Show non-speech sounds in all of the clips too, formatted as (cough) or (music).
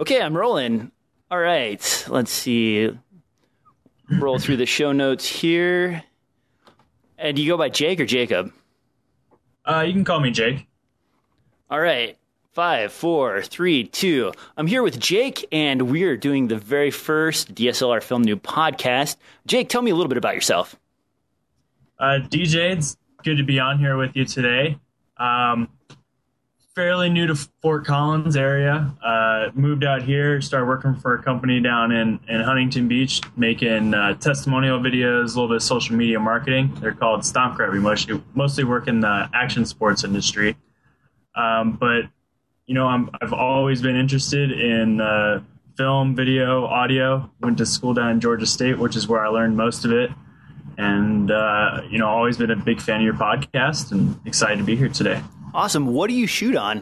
Okay, I'm rolling. All right, let's see. Roll through the show notes here. And do you go by Jake or Jacob? Uh, you can call me Jake. All right. Five, four, three, two. I'm here with Jake, and we're doing the very first DSLR Film Noob podcast. Jake, tell me a little bit about yourself. Uh, DJ, it's good to be on here with you today. Um, fairly new to Fort Collins area. Uh, moved out here, started working for a company down in, in Huntington Beach, making uh, testimonial videos, a little bit of social media marketing. They're called Stomp Grab. We mostly, mostly work in the action sports industry. Um, but, you know, I'm, I've always been interested in uh, film, video, audio. Went to school down in Georgia State, which is where I learned most of it. And, uh, you know, always been a big fan of your podcast and excited to be here today. Awesome. What do you shoot on?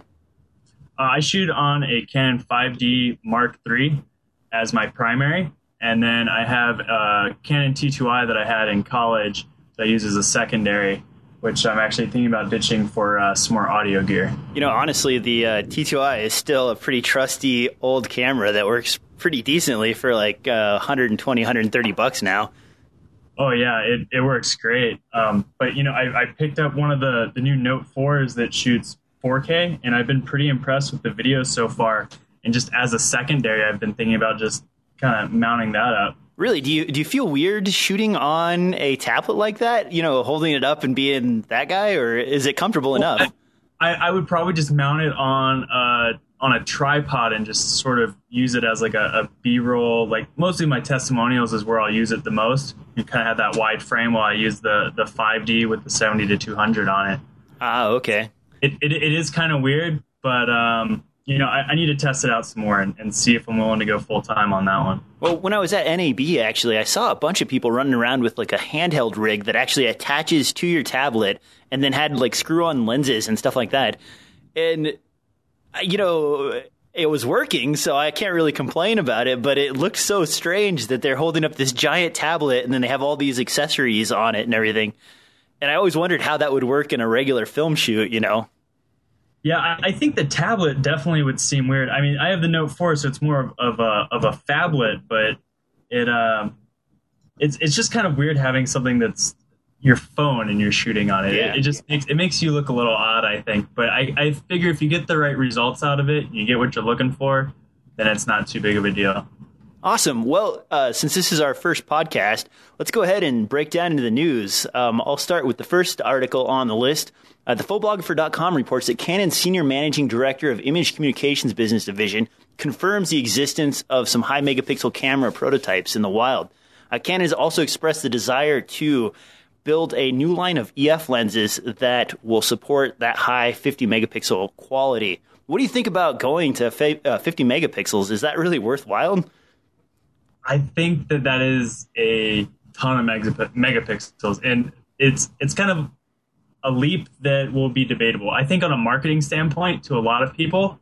Uh, I shoot on a Canon 5D Mark III as my primary, and then I have a Canon T2i that I had in college that I use as a secondary, which I'm actually thinking about ditching for uh, some more audio gear. You know, honestly, the uh, T2i is still a pretty trusty old camera that works pretty decently for like uh, 120, 130 bucks now. Oh yeah, it, it works great. Um, but you know, I, I picked up one of the the new Note fours that shoots 4K, and I've been pretty impressed with the videos so far. And just as a secondary, I've been thinking about just kind of mounting that up. Really, do you do you feel weird shooting on a tablet like that? You know, holding it up and being that guy, or is it comfortable well, enough? I, I, would probably just mount it on uh, on a tripod and just sort of use it as like a, a b-roll like mostly my testimonials is where i'll use it the most you kind of have that wide frame while i use the the 5d with the 70 to 200 on it ah okay it, it, it is kind of weird but um you know, I, I, need to test it out some more and, and see if I'm willing to go full time on that one. Well, when I was at NAB, actually, I saw a bunch of people running around with like a handheld rig that actually attaches to your tablet and then had like screw on lenses and stuff like that. And you know, it was working, so I can't really complain about it, but it looks so strange that they're holding up this giant tablet and then they have all these accessories on it and everything. And I always wondered how that would work in a regular film shoot, you know? Yeah, I think the tablet definitely would seem weird. I mean, I have the Note 4, so it's more of, of a of a phablet, but it um, it's it's just kind of weird having something that's your phone and you're shooting on it. Yeah. It, it, just makes it makes you look a little odd, I think. But I, I figure if you get the right results out of it, you get what you're looking for, then it's not too big of a deal. Awesome. Well, uh, since this is our first podcast, let's go ahead and break down into the news. Um, I'll start with the first article on the list. Uh, the reports that Canon's senior managing director of image communications business division confirms the existence of some high megapixel camera prototypes in the wild. Uh, Canon has also expressed the desire to build a new line of EF lenses that will support that high 50 megapixel quality. What do you think about going to uh, 50 megapixels? Is that really worthwhile? I think that that is a ton of megapixels, and it's it's kind of a leap that will be debatable. I think on a marketing standpoint, to a lot of people,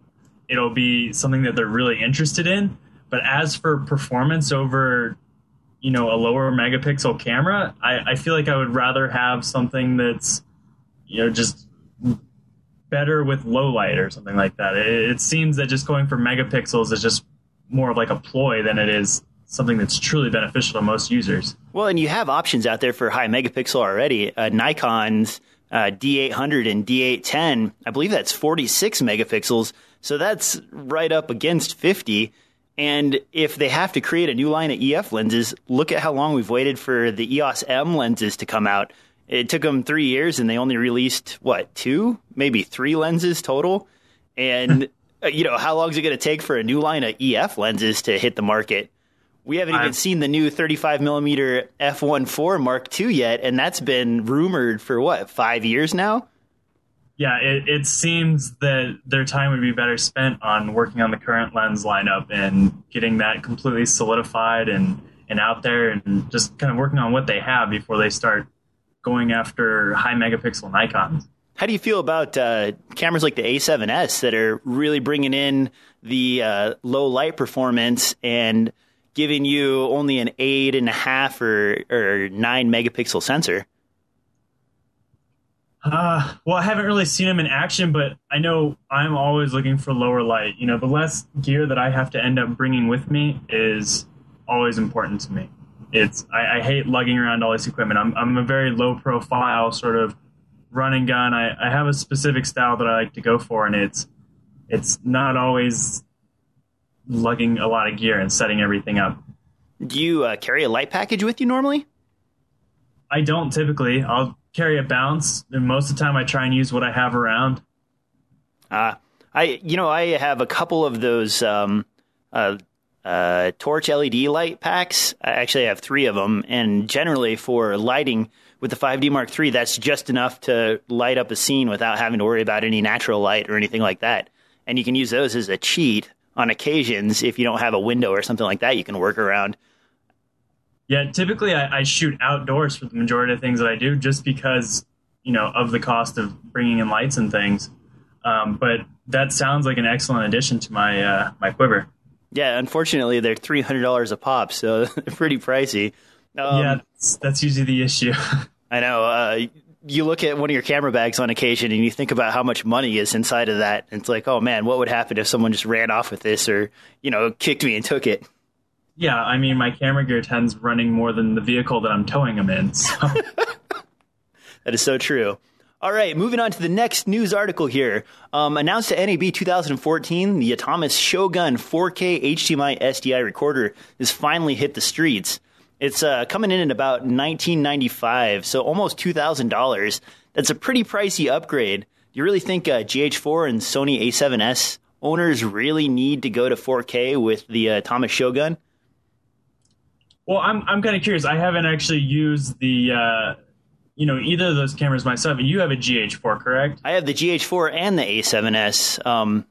it'll be something that they're really interested in. But as for performance over you know a lower megapixel camera, I, I feel like I would rather have something that's you know just better with low light or something like that. It, it seems that just going for megapixels is just more of like a ploy than it is something that's truly beneficial to most users. Well, and you have options out there for high megapixel already. Uh, Nikon's uh, D800 and D810, I believe that's 46 megapixels. So that's right up against 50. And if they have to create a new line of EF lenses, look at how long we've waited for the EOS M lenses to come out. It took them three years, and they only released what two, maybe three lenses total. And (laughs) uh, you know how long is it going to take for a new line of EF lenses to hit the market? We haven't even I've, seen the new 35 millimeter f1.4 Mark II yet, and that's been rumored for what five years now yeah, it, it seems that their time would be better spent on working on the current lens lineup and getting that completely solidified and, and out there and just kind of working on what they have before they start going after high megapixel Nikons. How do you feel about uh, cameras like the A7S that are really bringing in the uh, low light performance and giving you only an eight and a half or, or nine megapixel sensor? Uh, well, I haven't really seen him in action, but I know I'm always looking for lower light. You know, the less gear that I have to end up bringing with me is always important to me. It's I, I hate lugging around all this equipment. I'm I'm a very low profile sort of run and gun. I, I have a specific style that I like to go for, and it's it's not always lugging a lot of gear and setting everything up. Do you uh, carry a light package with you normally? I don't typically. I'll carry a bounce, and most of the time I try and use what I have around. Uh, I you know I have a couple of those um, uh, uh, torch LED light packs. I actually have three of them, and generally for lighting with the 5D Mark III, that's just enough to light up a scene without having to worry about any natural light or anything like that. And you can use those as a cheat on occasions if you don't have a window or something like that. You can work around. Yeah, typically I, I shoot outdoors for the majority of things that I do, just because you know of the cost of bringing in lights and things. Um, but that sounds like an excellent addition to my uh, my quiver. Yeah, unfortunately, they're three hundred dollars a pop, so (laughs) pretty pricey. Um, yeah, that's, that's, usually the issue. (laughs) I know. Uh, you look at one of your camera bags on occasion, and you think about how much money is inside of that. And it's like, oh man, what would happen if someone just ran off with this, or you know, kicked me and took it? Yeah, I mean, my camera gear tends running more than the vehicle that I'm towing them in. So. (laughs) that is so true. All right, moving on to the next news article here. Um, announced at NAB 2014, the Atomos Shogun 4K HDMI SDI recorder has finally hit the streets. It's uh, coming in at about 1995, so almost $2,000. That's a pretty pricey upgrade. Do you really think uh, GH4 and Sony A7S owners really need to go to 4K with the uh, Shogun? Well, I'm I'm kind of curious. I haven't actually used the uh, you know either of those cameras myself. You have a GH4, correct? I have the GH4 and the A7S. Um,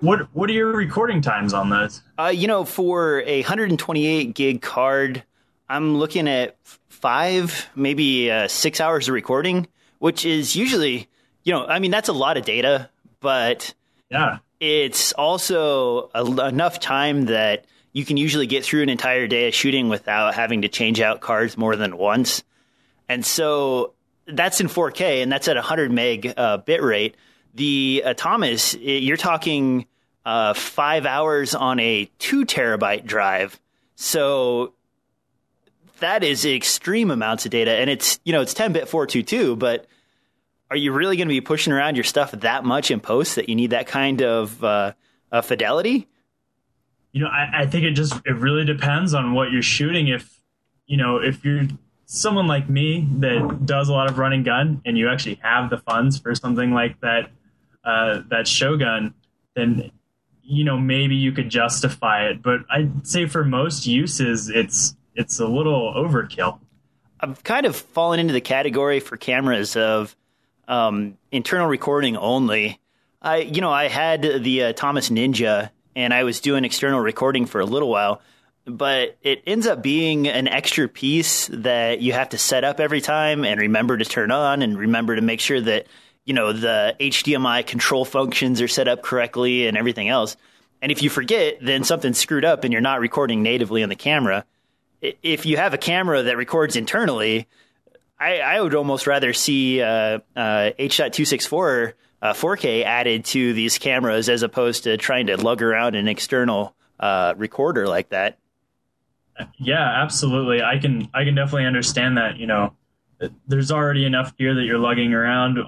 what what are your recording times on those? Uh, you know, for a 128 gig card, I'm looking at five, maybe uh, six hours of recording, which is usually, you know, I mean that's a lot of data, but yeah, it's also a, enough time that you can usually get through an entire day of shooting without having to change out cards more than once. And so that's in 4K, and that's at 100 meg uh, bit rate. The Atomos, you're talking uh, five hours on a two terabyte drive. So that is extreme amounts of data, and it's you know it's 10 bit 422, but are you really going to be pushing around your stuff that much in post that you need that kind of uh, fidelity? You know, I, I think it just it really depends on what you're shooting. If you know, if you're someone like me that does a lot of running gun and you actually have the funds for something like that uh, that shogun then you know maybe you could justify it. But i'd say for most uses it's it's a little overkill. I've kind of fallen into the category for cameras of um, internal recording only. I you know i had the uh, Atomos ninja and i was doing external recording for a little while but it ends up being an extra piece that you have to set up every time and remember to turn on and remember to make sure that you know the HDMI control functions are set up correctly and everything else. And if you forget, then something's screwed up and you're not recording natively on the camera. If you have a camera that records internally, I, I would almost rather see uh, uh, H.264 uh, 4K added to these cameras as opposed to trying to lug around an external uh, recorder like that. Yeah, absolutely. I can I can definitely understand that. You know, there's already enough gear that you're lugging around.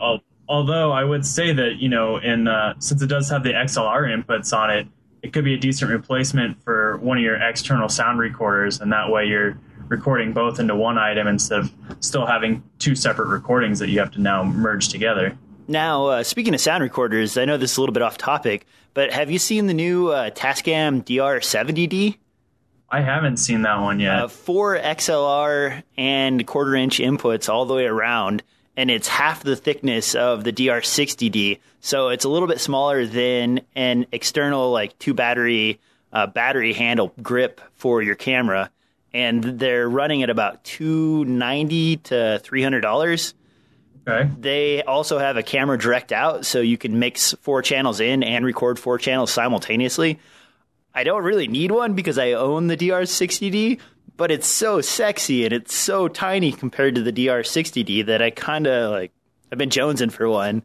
Although I would say that you know, in uh, since it does have the XLR inputs on it, it could be a decent replacement for one of your external sound recorders, and that way you're recording both into one item instead of still having two separate recordings that you have to now merge together. Now, uh, speaking of sound recorders, I know this is a little bit off topic, but have you seen the new uh, Tascam DR70D? I haven't seen that one yet. Uh, four XLR and quarter inch inputs all the way around, and it's half the thickness of the DR60D. So it's a little bit smaller than an external, like two battery uh, battery handle grip for your camera, and they're running at about two ninety to three hundred dollars. Okay. They also have a camera direct out, so you can mix four channels in and record four channels simultaneously. I don't really need one because I own the DR60D, but it's so sexy and it's so tiny compared to the DR60D that I kind of like I've been jonesing for one.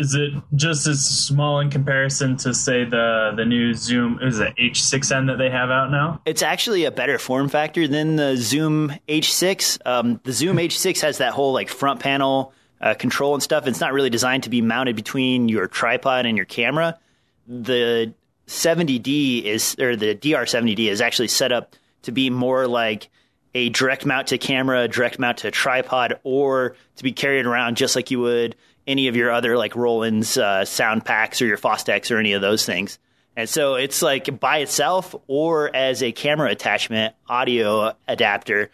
Is it just as small in comparison to say the the new Zoom? Is it H6n that they have out now? It's actually a better form factor than the Zoom H6. Um, the Zoom H6 has that whole like front panel uh, control and stuff. It's not really designed to be mounted between your tripod and your camera. The 70D is or the DR70D is actually set up to be more like a direct mount to camera, direct mount to tripod, or to be carried around just like you would any of your other like Roland's uh, sound packs or your Fostex or any of those things. And so it's like by itself or as a camera attachment audio adapter.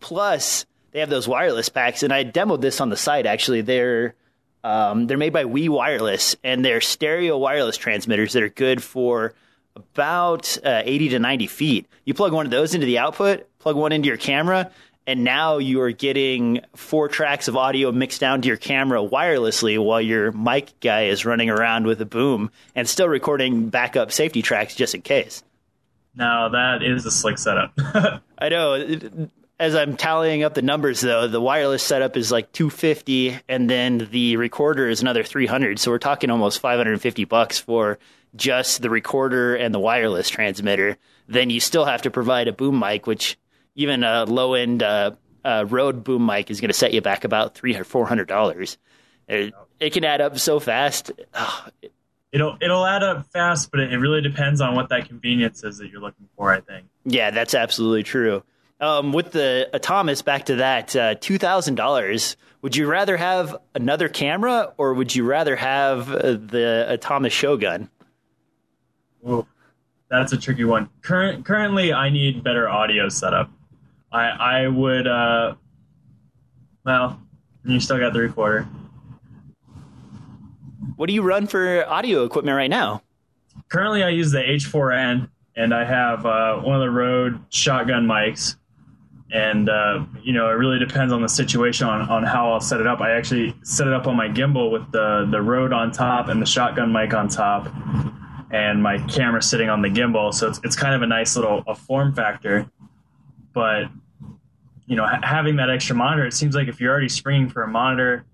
Plus, they have those wireless packs, and I demoed this on the site. Actually, they're um, they're made by We Wireless, and they're stereo wireless transmitters that are good for about uh, 80 to 90 feet. You plug one of those into the output, plug one into your camera, and now you are getting four tracks of audio mixed down to your camera wirelessly while your mic guy is running around with a boom and still recording backup safety tracks just in case. Now that is a slick setup. (laughs) I know. As I'm tallying up the numbers, though, the wireless setup is like 250, and then the recorder is another 300. So we're talking almost 550 bucks for just the recorder and the wireless transmitter. Then you still have to provide a boom mic, which even a low end uh, uh, Rode boom mic is going to set you back about three or four hundred dollars. It, it, can add up so fast. Oh, (sighs) it, it'll it'll add up fast, but it really depends on what that convenience is that you're looking for. I think. Yeah, that's absolutely true. Um, with the Atomos, back to that uh, two thousand dollars. Would you rather have another camera, or would you rather have uh, the Atomos Shogun? Ooh, that's a tricky one. Current, currently, I need better audio setup. I I would uh, well, you still got the recorder. What do you run for audio equipment right now? Currently, I use the H4n, and I have uh, one of the Rode shotgun mics. And uh, you know, it really depends on the situation on, on how I'll set it up. I actually set it up on my gimbal with the the Rode on top and the shotgun mic on top, and my camera sitting on the gimbal. So it's it's kind of a nice little a form factor. But you know, ha- having that extra monitor, it seems like if you're already springing for a monitor,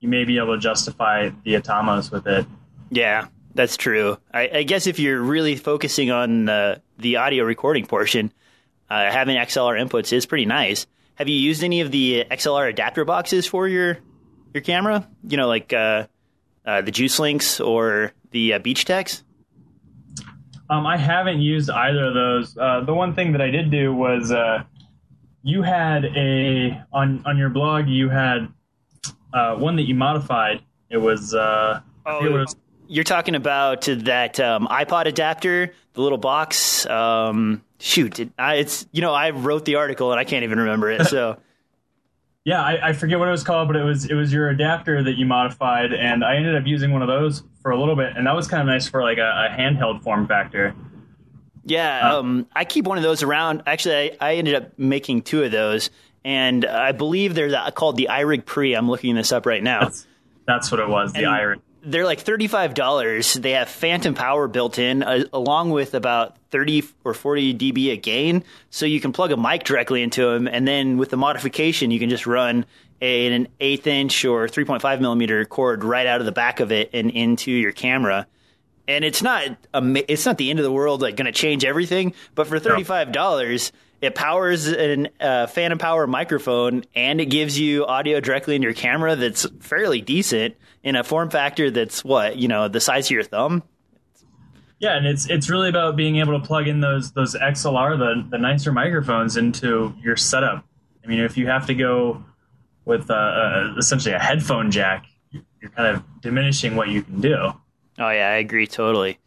you may be able to justify the Atomos with it. Yeah, that's true. I, I guess if you're really focusing on uh, the audio recording portion, uh, having XLR inputs is pretty nice. Have you used any of the XLR adapter boxes for your your camera? You know, like uh, uh the Juice Links or the uh, BeachTeks? Um, I haven't used either of those. Uh, the one thing that I did do was you had a on on your blog you had uh, one that you modified. It was uh, oh, it was, you're talking about that um, iPod adapter, the little box. Um, shoot, it, I, it's you know I wrote the article and I can't even remember it. So. (laughs) (laughs) yeah, I, I, forget what it was called, but it was it was your adapter that you modified, and I ended up using one of those for a little bit, and that was kind of nice for like a, a handheld form factor. Yeah, um, I keep one of those around. Actually, I, I, ended up making two of those, and I believe they're the, called the iRig Pre. I'm looking this up right now. That's, that's what it was, the iRig. They're like thirty-five dollars. They have phantom power built in, uh, along with about thirty or forty dB of gain, so you can plug a mic directly into them, and then with the modification, you can just run a, an eighth inch or three point five millimeter cord right out of the back of it and into your camera. And it's not it's not the end of the world like going to change everything but for $35 it powers a uh, phantom power microphone and it gives you audio directly in your camera that's fairly decent in a form factor that's what you know the size of your thumb. Yeah and it's it's really about being able to plug in those those xlr the, the nicer microphones into your setup. I mean if you have to go with uh, uh, essentially a headphone jack you're kind of diminishing what you can do Oh, yeah, I agree totally.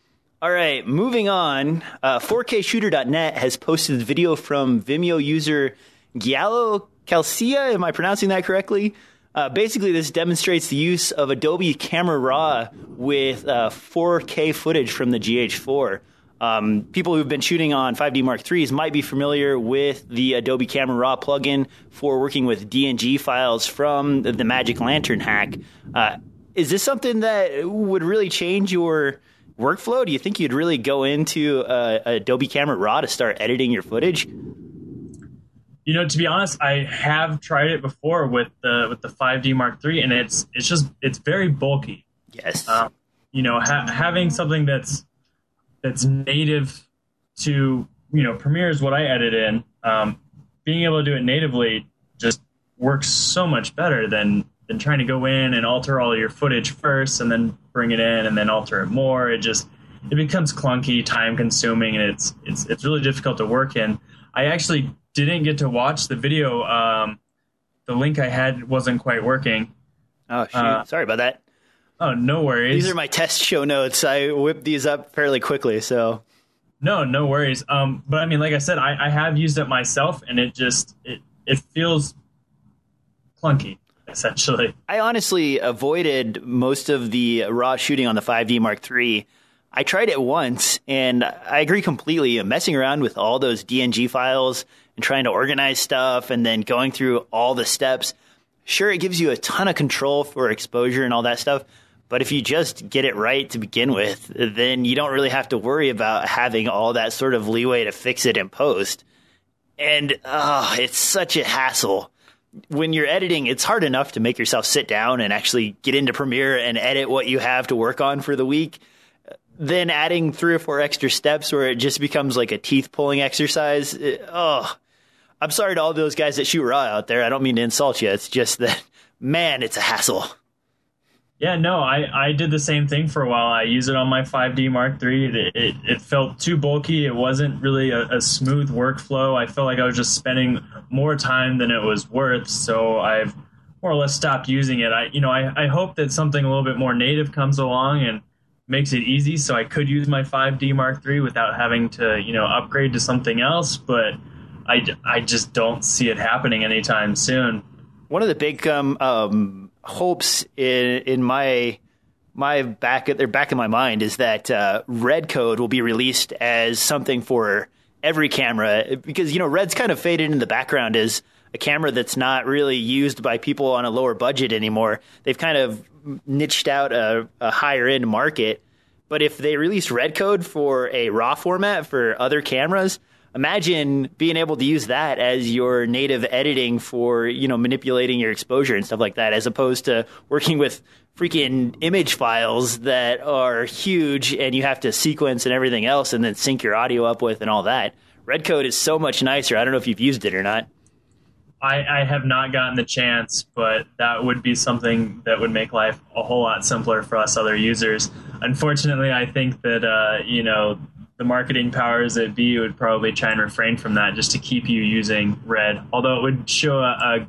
All right, moving on. Uh, 4kshooter.net has posted a video from Vimeo user Giallo Calcia. Am I pronouncing that correctly? Uh, basically, this demonstrates the use of Adobe Camera Raw with uh, 4K footage from the GH4. Um, people who've been shooting on 5D Mark IIIs might be familiar with the Adobe Camera Raw plugin for working with DNG files from the Magic Lantern hack. Uh, is this something that would really change your workflow? Do you think you'd really go into uh, Adobe Camera Raw to start editing your footage? you know, to be honest, I have tried it before with the with the 5D Mark III, and it's it's just it's very bulky. Yes. Um, you know, ha- having something that's that's native to you know Premiere is what I edit in. Um, being able to do it natively just works so much better than than trying to go in and alter all your footage first and then bring it in and then alter it more. It just it becomes clunky, time consuming, and it's it's it's really difficult to work in. I actually didn't get to watch the video. Um, the link I had wasn't quite working. Oh shoot! Uh, Sorry about that. Oh, no worries. These are my test show notes. I whipped these up fairly quickly, so. No, no worries. Um, but I mean, like I said, I, I have used it myself, and it just it it feels clunky essentially. I honestly avoided most of the raw shooting on the 5D Mark III. I tried it once, and I agree completely. Messing around with all those DNG files and trying to organize stuff, and then going through all the steps. Sure, it gives you a ton of control for exposure and all that stuff. But if you just get it right to begin with, then you don't really have to worry about having all that sort of leeway to fix it in post. And oh, it's such a hassle when you're editing, it's hard enough to make yourself sit down and actually get into Premiere and edit what you have to work on for the week. Then adding three or four extra steps where it just becomes like a teeth pulling exercise. Oh, I'm sorry to all those guys that shoot raw out there. I don't mean to insult you. It's just that, man, it's a hassle. Yeah, no, I, I did the same thing for a while. I used it on my 5D Mark III. It, it, it felt too bulky. It wasn't really a, a, smooth workflow. I felt like I was just spending more time than it was worth. So I've more or less stopped using it. I you know I, I hope that something a little bit more native comes along and makes it easy so I could use my 5D Mark III without having to you know upgrade to something else. But I, I just don't see it happening anytime soon. One of the big um, um hopes in in my my back they're back in my mind is that uh, Redcode will be released as something for every camera because you know red's kind of faded in the background as a camera that's not really used by people on a lower budget anymore. They've kind of niched out a, a higher end market. But if they release Redcode for a raw format for other cameras imagine being able to use that as your native editing for you know manipulating your exposure and stuff like that as opposed to working with freaking image files that are huge and you have to sequence and everything else and then sync your audio up with and all that. Redcode is so much nicer. I don't know if you've used it or not. I, I have not gotten the chance, but that would be something that would make life a whole lot simpler for us other users. Unfortunately, I think that uh, you know the marketing powers that be would probably try and refrain from that just to keep you using red. Although it would show a, a,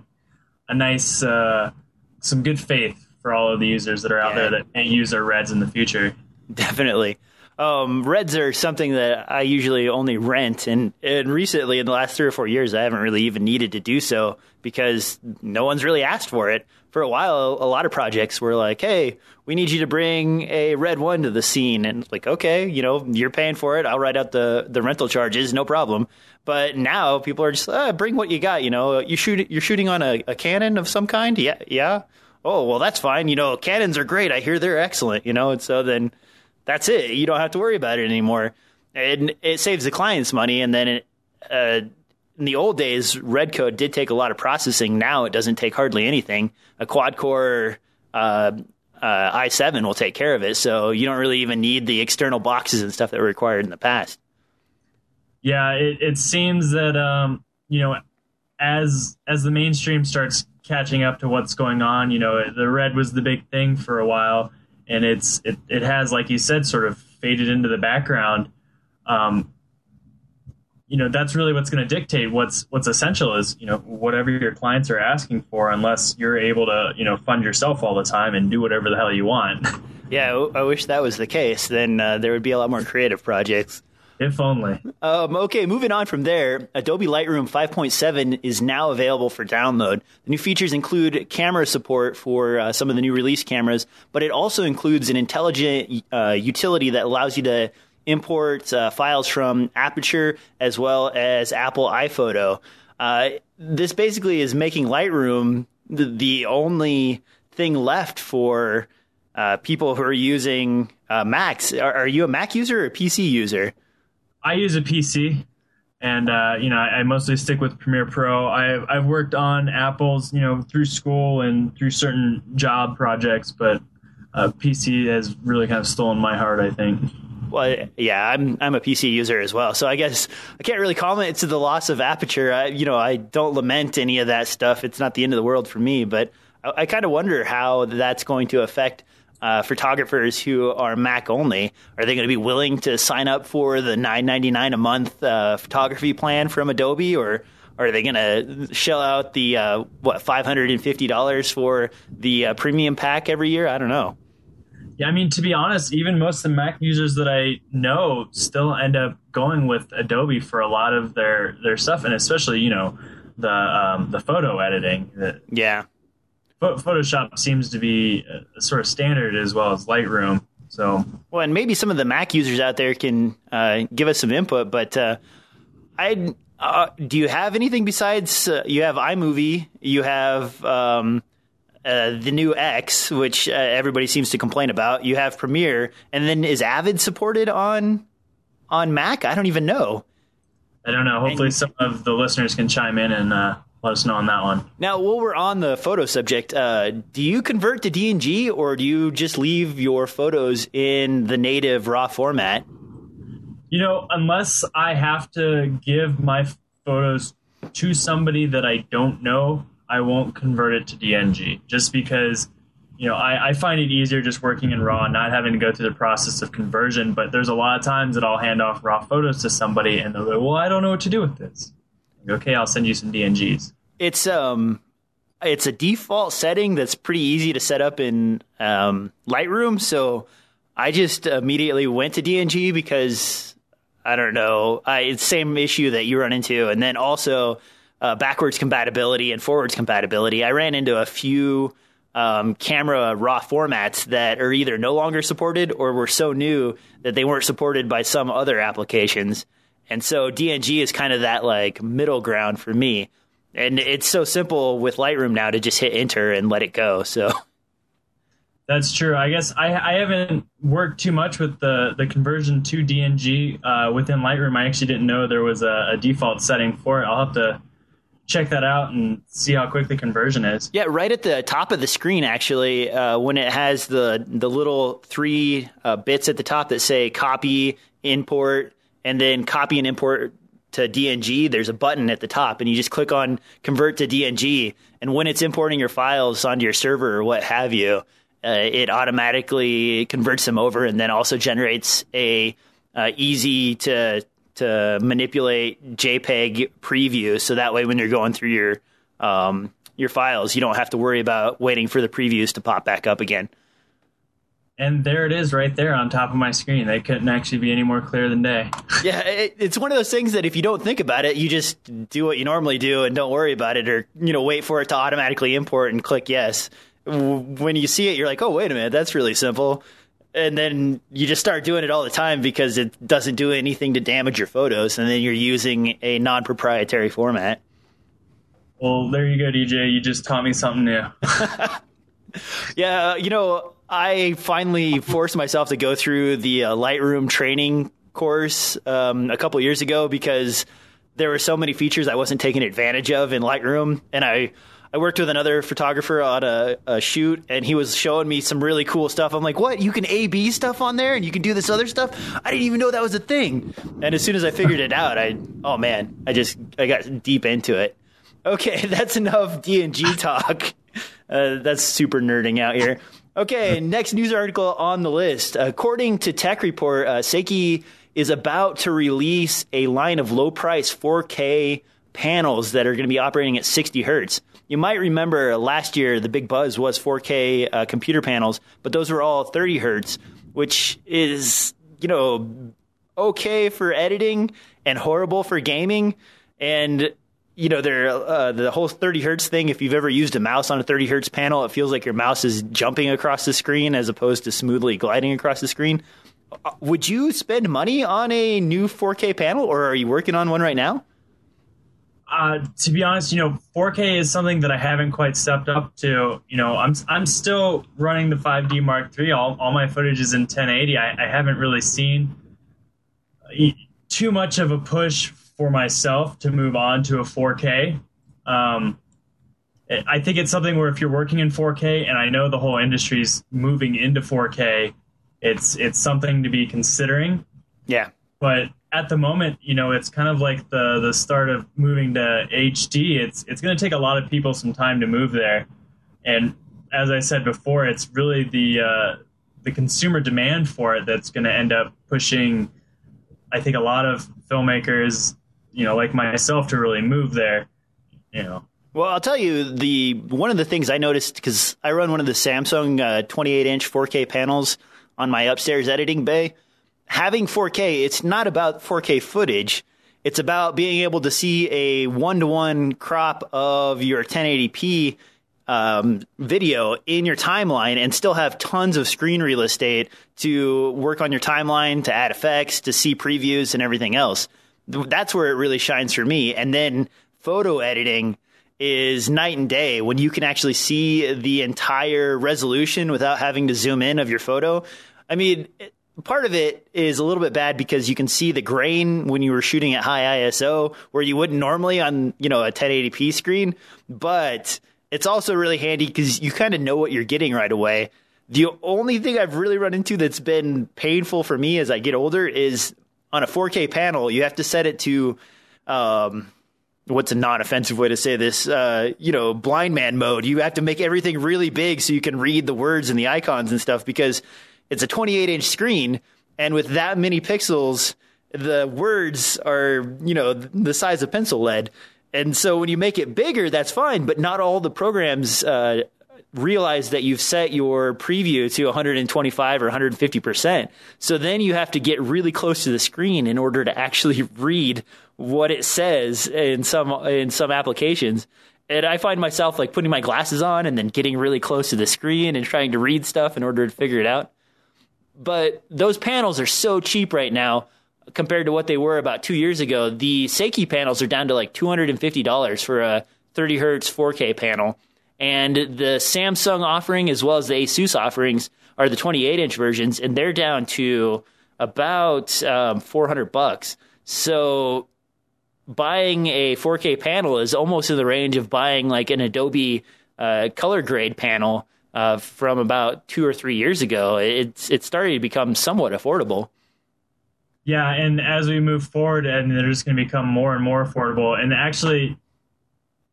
a nice, uh, some good faith for all of the users that are out yeah. there that may use their reds in the future. Definitely. Um, reds are something that I usually only rent, and, and recently in the last three or four years, I haven't really even needed to do so because no one's really asked for it for a while, a lot of projects were like, "Hey, we need you to bring a red one to the scene," and like, okay, you know, you're paying for it. I'll write out the the rental charges, no problem. But now people are just ah, bring what you got. You know, you shoot you're shooting on a, a Canon of some kind. Yeah, yeah. Oh well, that's fine. You know, Canons are great. I hear they're excellent. You know, and so then that's it. You don't have to worry about it anymore, and it saves the clients money. And then it, uh, in the old days, Redcode did take a lot of processing. Now it doesn't take hardly anything. A quad core uh, uh, i7 will take care of it. So you don't really even need the external boxes and stuff that were required in the past. Yeah, it, it seems that um, you know, as as the mainstream starts catching up to what's going on, you know, the red was the big thing for a while, and it's it, it has, like you said, sort of faded into the background. Um, you know that's really what's going to dictate what's what's essential is you know whatever your clients are asking for unless you're able to you know fund yourself all the time and do whatever the hell you want. Yeah i wish that was the case. Then uh, there would be a lot more creative projects if only. Um, okay, moving on from there, Adobe Lightroom 5.7 is now available for download. The new features include camera support for uh, some of the new release cameras, but it also includes an intelligent uh, utility that allows you to import uh, files from Aperture as well as Apple iPhoto. Uh, this basically is making Lightroom the, the only thing left for uh, people who are using uh, Macs. Are, are, you a Mac user or a PC user? I use a PC. and uh, you know I, I, mostly stick with Premiere Pro. I've I've worked on Apple's you know through school and through certain job projects, but uh, PC has really kind of stolen my heart. I think. Well, yeah, I'm I'm a PC user as well, so I guess I can't really comment to the loss of Aperture. I, you know, I don't lament any of that stuff. It's not the end of the world for me, but I, I kind of wonder how that's going to affect uh, photographers who are Mac only. Are they going to be willing to sign up for the nine ninety nine a month uh, photography plan from Adobe, or are they going to shell out the uh, what five hundred and fifty dollars for the uh, premium pack every year? I don't know. Yeah, I mean, to be honest, even most of the Mac users that I know still end up going with Adobe for a lot of their their stuff, and especially you know the um, the photo editing. Yeah, Photoshop seems to be a sort of standard as well as Lightroom. So, well, and maybe some of the Mac users out there can uh, give us some input. But uh, I, uh, do you have anything besides uh, you have iMovie, you have um, uh, the new X, which uh, everybody seems to complain about. You have Premiere, and then is Avid supported on on Mac? I don't even know. I don't know. Hopefully, and, some of the listeners can chime in and uh, let us know on that one. Now, while we're on the photo subject, uh, do you convert to DNG or do you just leave your photos in the native RAW format? You know, unless I have to give my photos to somebody that I don't know, I won't convert it to DNG just because, you know, I, I find it easier just working in RAW, not having to go through the process of conversion. But there's a lot of times that I'll hand off RAW photos to somebody and they'll go, well, I don't know what to do with this. Okay, I'll send you some DNGs. It's um, it's a default setting that's pretty easy to set up in um, Lightroom. So I just immediately went to DNG because I don't know, I, it's same issue that you run into, and then also uh, backwards compatibility and forwards compatibility. I ran into a few um, camera raw formats that are either no longer supported or were so new that they weren't supported by some other applications. And so DNG is kind of that like middle ground for me. And it's so simple with Lightroom now to just hit enter and let it go. So that's true. I guess I, I haven't worked too much with the, the conversion to DNG uh, within Lightroom. I actually didn't know there was a, a default setting for it. I'll have to check that out and see how quick the conversion is. Yeah, right at the top of the screen, actually, uh, when it has the the little three uh, bits at the top that say copy, import, and then copy and import to DNG. There's a button at the top, and you just click on convert to DNG. And when it's importing your files onto your server or what have you, uh, it automatically converts them over, and then also generates a uh, easy to to manipulate JPEG preview, so that way when you're going through your um, your files, you don't have to worry about waiting for the previews to pop back up again. And there it is, right there on top of my screen. They couldn't actually be any more clear than day. (laughs) yeah, it, it's one of those things that if you don't think about it, you just do what you normally do and don't worry about it, or you know, wait for it to automatically import and click yes. When you see it, you're like, oh, wait a minute, that's really simple and then you just start doing it all the time because it doesn't do anything to damage your photos, and then you're using a non-proprietary format. Well, there you go, DJ. You just taught me something new. (laughs) (laughs) yeah, you know, I finally forced myself to go through the uh, Lightroom training course um, a couple years ago because there were so many features I wasn't taking advantage of in Lightroom, and I I worked with another photographer on a, a, shoot, and he was showing me some really cool stuff. I'm like, "What? You can A B stuff on there, and you can do this other stuff? I didn't even know that was a thing." And as soon as I figured it out, I oh man, I just I got deep into it. Okay, (laughs) that's enough DNG talk. Uh, that's super nerding out here. Okay, next news article on the list. According to Tech Report, uh, Seiki is about to release a line of low price 4K panels that are going to be operating at 60 hertz. You might remember last year the big buzz was 4K uh, computer panels, but those were all 30 hertz, which is you know okay for editing and horrible for gaming. And you know, uh, the whole 30 hertz thing. If you've ever used a mouse on a 30 hertz panel, it feels like your mouse is jumping across the screen as opposed to smoothly gliding across the screen. Uh, would you spend money on a new 4K panel, or are you working on one right now? Uh, to be honest, you know, 4K is something that I haven't quite stepped up to. You know, I'm I'm still running the 5D Mark III. All all my footage is in 1080. I, I haven't really seen uh, too much of a push for myself to move on to a 4K. Um, I think it's something where if you're working in 4K, and I know the whole industry's moving into 4K, it's it's something to be considering. Yeah. But at the moment, you know, it's kind of like the the start of moving to HD. It's it's going to take a lot of people some time to move there, and as I said before, it's really the uh, the consumer demand for it that's going to end up pushing. I think a lot of filmmakers, you know, like myself, to really move there. You know. Well, I'll tell you the one of the things I noticed because I run one of the Samsung uh, 28 inch 4K panels on my upstairs editing bay. Having 4K, it's not about 4K footage. It's about being able to see a one to one crop of your 1080p um, video in your timeline and still have tons of screen real estate to work on your timeline, to add effects, to see previews and everything else. That's where it really shines for me. And then photo editing is night and day when you can actually see the entire resolution without having to zoom in of your photo. I mean, part of it is a little bit bad because you can see the grain when you were shooting at high ISO where you wouldn't normally on, you know, a 1080p screen, but it's also really handy because you kind of know what you're getting right away. The only thing I've really run into that's been painful for me as I get older is on a 4K panel, you have to set it to um, what's a non-offensive way to say this? Uh, you know blind man mode. You have to make everything really big so you can read the words and the icons and stuff because it's a 28 inch screen and with that many pixels the words are you know the size of pencil lead. And so when you make it bigger that's fine but not all the programs uh, realize that you've set your preview to 125 or 150%. So then you have to get really close to the screen in order to actually (laughs) read what it says in some in some applications. And I find myself like putting my glasses on and then getting really close to the screen and trying to read stuff in order to figure it out. But those panels are so cheap right now compared to what they were about 2 years ago. The Seiki panels are down to like $250 for a 30 hertz 4K panel and the Samsung offering, as well as the Asus offerings, are the 28 inch versions, and they're down to about um, 400 bucks. So buying a 4K panel is almost in the range of buying like an Adobe uh, color grade panel uh, from about two or three years ago. It's it's starting to become somewhat affordable. Yeah, and as we move forward, and they're just going to become more and more affordable. And actually,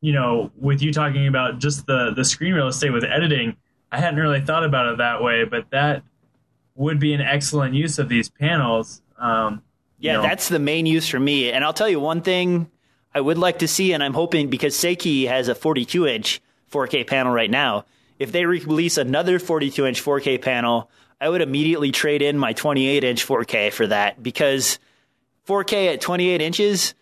you know, with you talking about just the the screen real estate with editing, I hadn't really thought about it that way, but that would be an excellent use of these panels. Um, yeah, know. that's the main use for me. And I'll tell you one thing I would like to see, and I'm hoping because Seiki has a 42 inch 4K panel right now. If they release another 42 inch 4K panel, I would immediately trade in my 28 inch 4K for that because 4K at 28 inches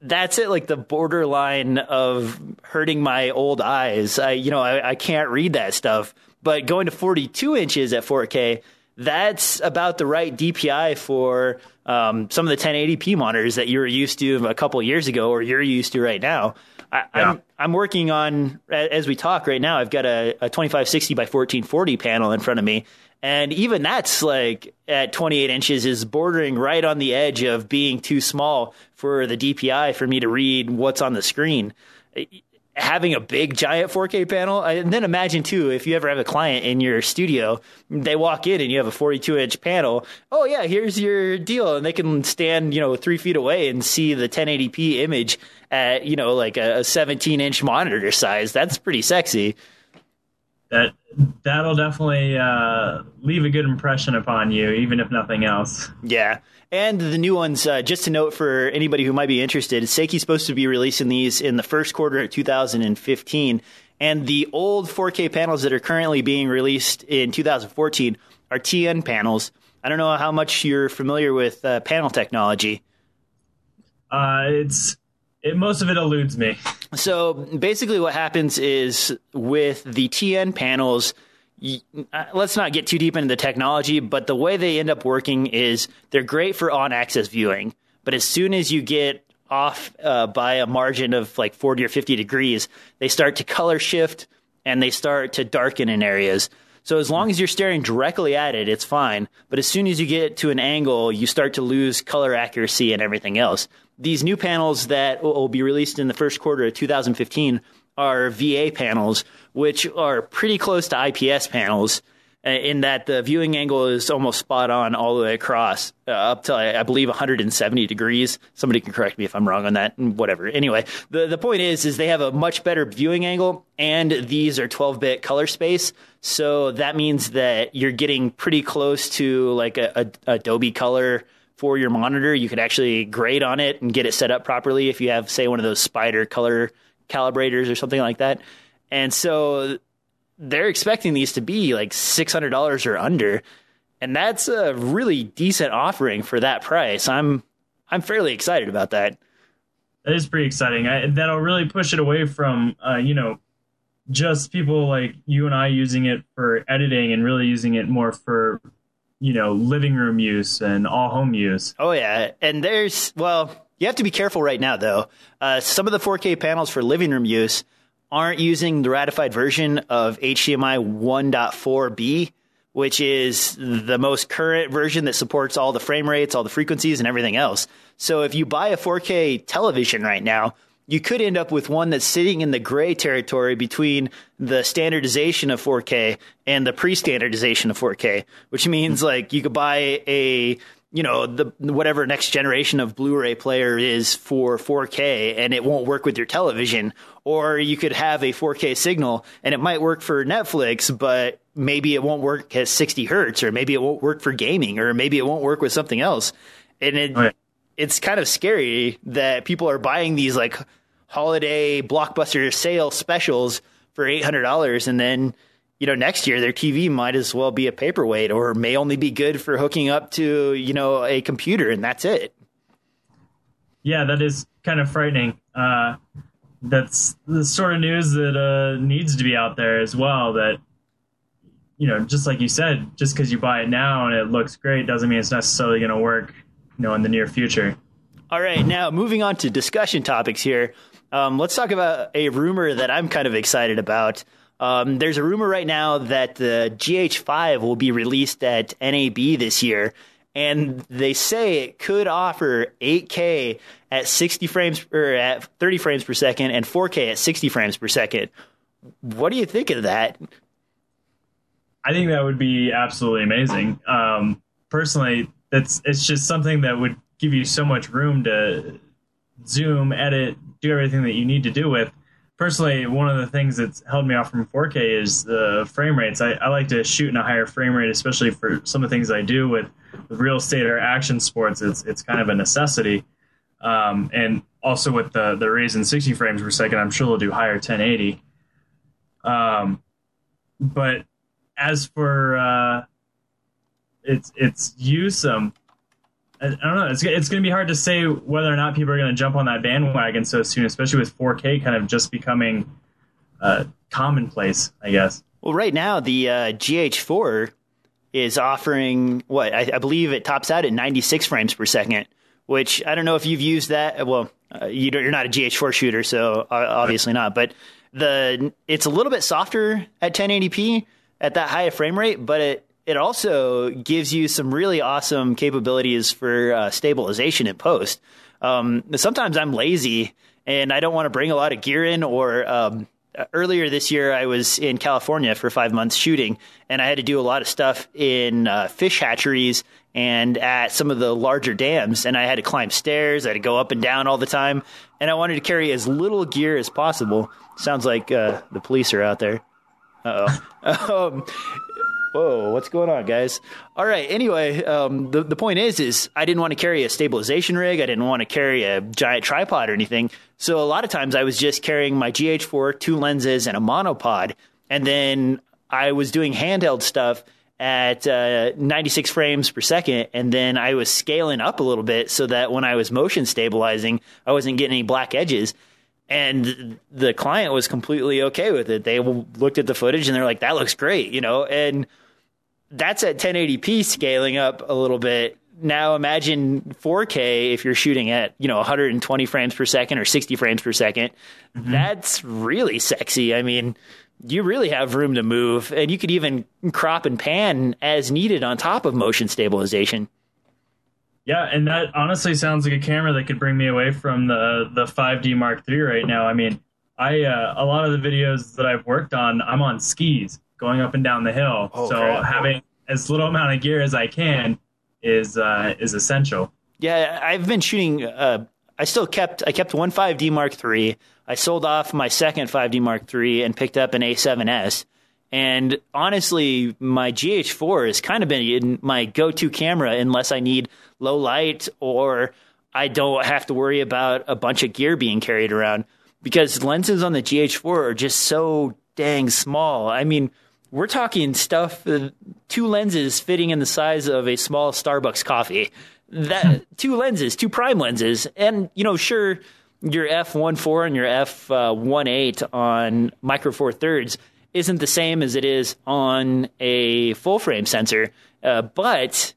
that's it like the borderline of hurting my old eyes. I you know I, I, can't read that stuff. But going to 42 inches at 4k that's about the right dpi for um, some of the 1080p monitors that you were used to a couple years ago or you're used to right now. I, am yeah. I'm, I'm working on as we talk right now i've got a, a 2560 by 1440 panel in front of me and even that's like at 28 inches is bordering right on the edge of being too small for the DPI for me to read what's on the screen. Having a big giant 4K panel, and then imagine too, if you ever have a client in your studio, they walk in and you have a 42 inch panel. Oh yeah, here's your deal, and they can stand you know three feet away and see the 1080p image at you know like a 17 inch monitor size. That's pretty sexy that that'll definitely uh, leave a good impression upon you, even if nothing else. Yeah. And the new ones, uh, just to note for anybody who might be interested, Seiki's supposed to be releasing these in the first quarter of 2015. And the old 4K panels that are currently being released in 2014 are TN panels. I don't know how much you're familiar with uh, panel technology. Uh, it's it, most of it eludes me. So basically, what happens is with the TN panels. Uh, let's not get too deep into the technology, but the way they end up working is they're great for on-axis viewing. But as soon as you get off uh, by a margin of like 40 or 50 degrees, they start to color shift and they start to darken in areas. So as long as you're staring directly at it, it's fine. But as soon as you get to an angle, you start to lose color accuracy and everything else. These new panels that will be released in the first quarter of 2015 are VA panels, which are pretty close to IPS panels uh, in that the viewing angle is almost spot on all the way across, uh, up to I believe 170 degrees. Somebody can correct me if I'm wrong on that. Whatever. Anyway, the the point is, is they have a much better viewing angle, and these are 12-bit color space. So that means that you're getting pretty close to like a, a Adobe Color for your monitor. You could actually grade on it and get it set up properly if you have, say, one of those Spyder color calibrators or something like that. And so they're expecting these to be like $600 or under. And that's a really decent offering for that price. I'm I'm fairly excited about that. That is pretty exciting. I, that'll really push it away from uh, you know just people like you and I using it for editing and really using it more for you know living room use and all home use. Oh yeah, and there's well, you have to be careful right now though. Uh, some of the 4K panels for living room use aren't using the ratified version of HDMI 1.4b, which is the most current version that supports all the frame rates, all the frequencies, and everything else. So if you buy a 4K television right now, you could end up with one that's sitting in the gray territory between the standardization of 4K and the pre-standardization of 4K, which means hmm. like you could buy a you know the whatever next generation of Blu-ray player is for 4K and it won't work with your television. Or you could have a 4K signal and it might work for Netflix but maybe it won't work at 60 hertz or maybe it won't work for gaming or maybe it won't work with something else. And it oh, it's kind of scary that people are buying these like holiday blockbuster sale specials for $800 and then you know, next year their TV might as well be a paperweight or may only be good for hooking up to, you know, a computer and that's it. Yeah, that is kind of frightening. Uh, that's the sort of news that uh, needs to be out there as well. That, you know, just like you said, just because you buy it now and it looks great doesn't mean it's necessarily going to work, you know, in the near future. All right, now moving on to discussion topics here. Um, let's talk about a rumor that I'm kind of excited about. Um, there's a rumor right now that the GH5 will be released at NAB this year, and they say it could offer 8K at 60 frames or at 30 frames per second and 4K at 60 frames per second. What do you think of that? I think that would be absolutely amazing. Um, personally, it's it's just something that would give you so much room to zoom, edit, do everything that you need to do with personally, one of the things that's held me off from 4K is the frame rates. I, I, like to shoot in a higher frame rate, especially for some of the things I do with, with real estate or action sports. It's it's kind of a necessity. Um, and also with the the Ryzen 60 frames per second, I'm sure they'll do higher 1080. Um, but as for uh, its its use, um, I don't know. It's it's going to be hard to say whether or not people are going to jump on that bandwagon so soon, especially with 4K kind of just becoming uh, commonplace. I guess. Well, right now the uh, GH4 is offering what I, I, believe it tops out at 96 frames per second, which I don't know if you've used that. Well, uh, you are not a GH4 shooter, so uh, obviously not. But the it's a little bit softer at 1080p at that high frame rate, but it it also gives you some really awesome capabilities for uh, stabilization in post. Um, sometimes I'm lazy and I don't want to bring a lot of gear in or um, earlier this year I was in California for five months shooting, and I had to do a lot of stuff in uh, fish hatcheries and at some of the larger dams, and I had to climb stairs, I had to go up and down all the time, and I wanted to carry as little gear as possible. Sounds like uh, the police are out there. oh. (laughs) um, Whoa, what's going on, guys? All right. Anyway, um, the the point is, is I didn't want to carry a stabilization rig. I didn't want to carry a giant tripod or anything. So a lot of times I was just carrying my GH4, two lenses, and a monopod, and then I was doing handheld stuff at uh, 96 frames per second, and then I was scaling up a little bit so that when I was motion stabilizing, I wasn't getting any black edges and the client was completely okay with it. They looked at the footage and they're like, "That looks great," you know. And that's at 1080p scaling up a little bit. Now imagine 4K if you're shooting at you know 120 frames per second or 60 frames per 2nd mm-hmm. That's really sexy. I mean, you really have room to move, and you could even crop and pan as needed on top of motion stabilization. Yeah, and that honestly sounds like a camera that could bring me away from the the 5D Mark III right now. I mean, I uh, a lot of the videos that I've worked on, I'm on skis going up and down the hill. Oh, so crap. having as little amount of gear as I can is uh, is essential. Yeah, I've been shooting. Uh, I still kept I kept one 5D Mark III. I sold off my second 5D Mark III and picked up an A7S. And honestly, my GH4 has kind of been my go-to camera unless I need low light or I don't have to worry about a bunch of gear being carried around because lenses on the GH4 are just so dang small. I mean, we're talking stuff uh, two lenses fitting in the size of a small Starbucks coffee. That (laughs) two lenses, two prime lenses, and you know, sure, your f1.4 and your f1.8 on micro four thirds isn't the same as it is on a full frame sensor, uh, but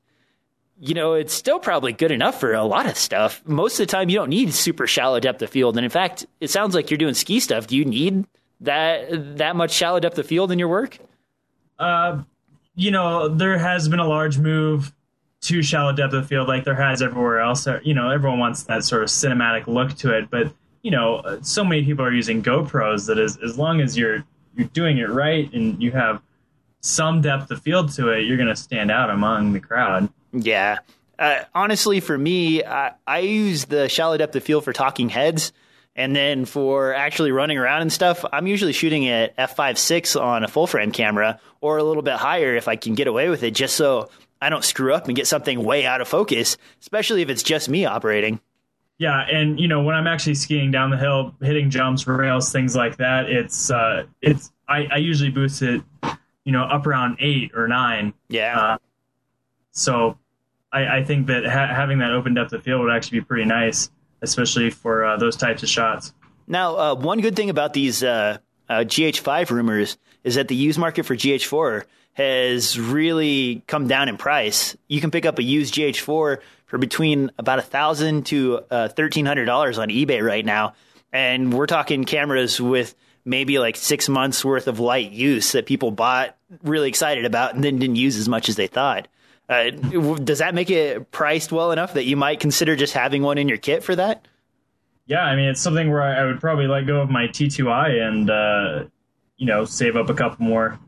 you know, it's still probably good enough for a lot of stuff. Most of the time, you don't need super shallow depth of field. And in fact, it sounds like you're doing ski stuff. Do you need that that much shallow depth of field in your work? Uh, you know, there has been a large move to shallow depth of field, like there has everywhere else. You know, everyone wants that sort of cinematic look to it, but you know, so many people are using GoPros that as as long as you're you're doing it right and you have some depth of field to it, you're going to stand out among the crowd. Yeah. Uh, honestly, for me, I, I use the shallow depth of field for talking heads. And then for actually running around and stuff, I'm usually shooting at f5.6 on a full frame camera or a little bit higher if I can get away with it, just so I don't screw up and get something way out of focus, especially if it's just me operating. Yeah, and you know when I'm actually skiing down the hill, hitting jumps, rails, things like that, it's uh, it's I, I usually boost it, you know, up around eight or nine. Yeah. Uh, so I, I think that ha- having that open depth of field would actually be pretty nice, especially for uh, those types of shots. Now, uh, one good thing about these uh, uh GH5 rumors is that the used market for GH4 has really come down in price. You can pick up a used GH4 for between about a thousand to uh, thirteen hundred dollars on eBay right now, and we're talking cameras with maybe like six months worth of light use that people bought really excited about and then didn't use as much as they thought. Uh, does that make it priced well enough that you might consider just having one in your kit for that? Yeah, I mean it's something where I would probably let go of my T2i and uh, you know save up a couple more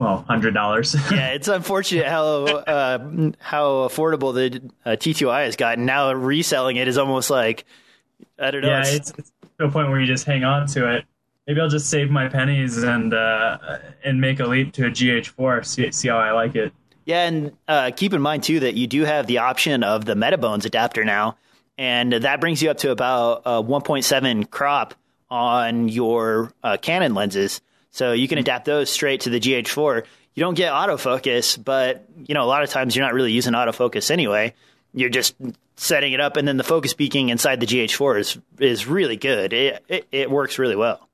well, hundred dollars. (laughs) yeah, it's unfortunate how uh, how affordable the uh, T2i has gotten. Now reselling it is almost like I don't know. Yeah, it's, it's, to a point where you just hang on to it. Maybe I'll just save my pennies and uh, and make a leap to a GH4. See, see how I like it. Yeah, and uh, keep in mind too that you do have the option of the Metabones adapter now, and that brings you up to about uh, 1.7 crop on your uh, Canon lenses. So you can adapt those straight to the GH4. You don't get autofocus, but you know a lot of times you're not really using autofocus anyway. You're just setting it up, and then the focus peaking inside the GH4 is is really good. It, it, it works really well.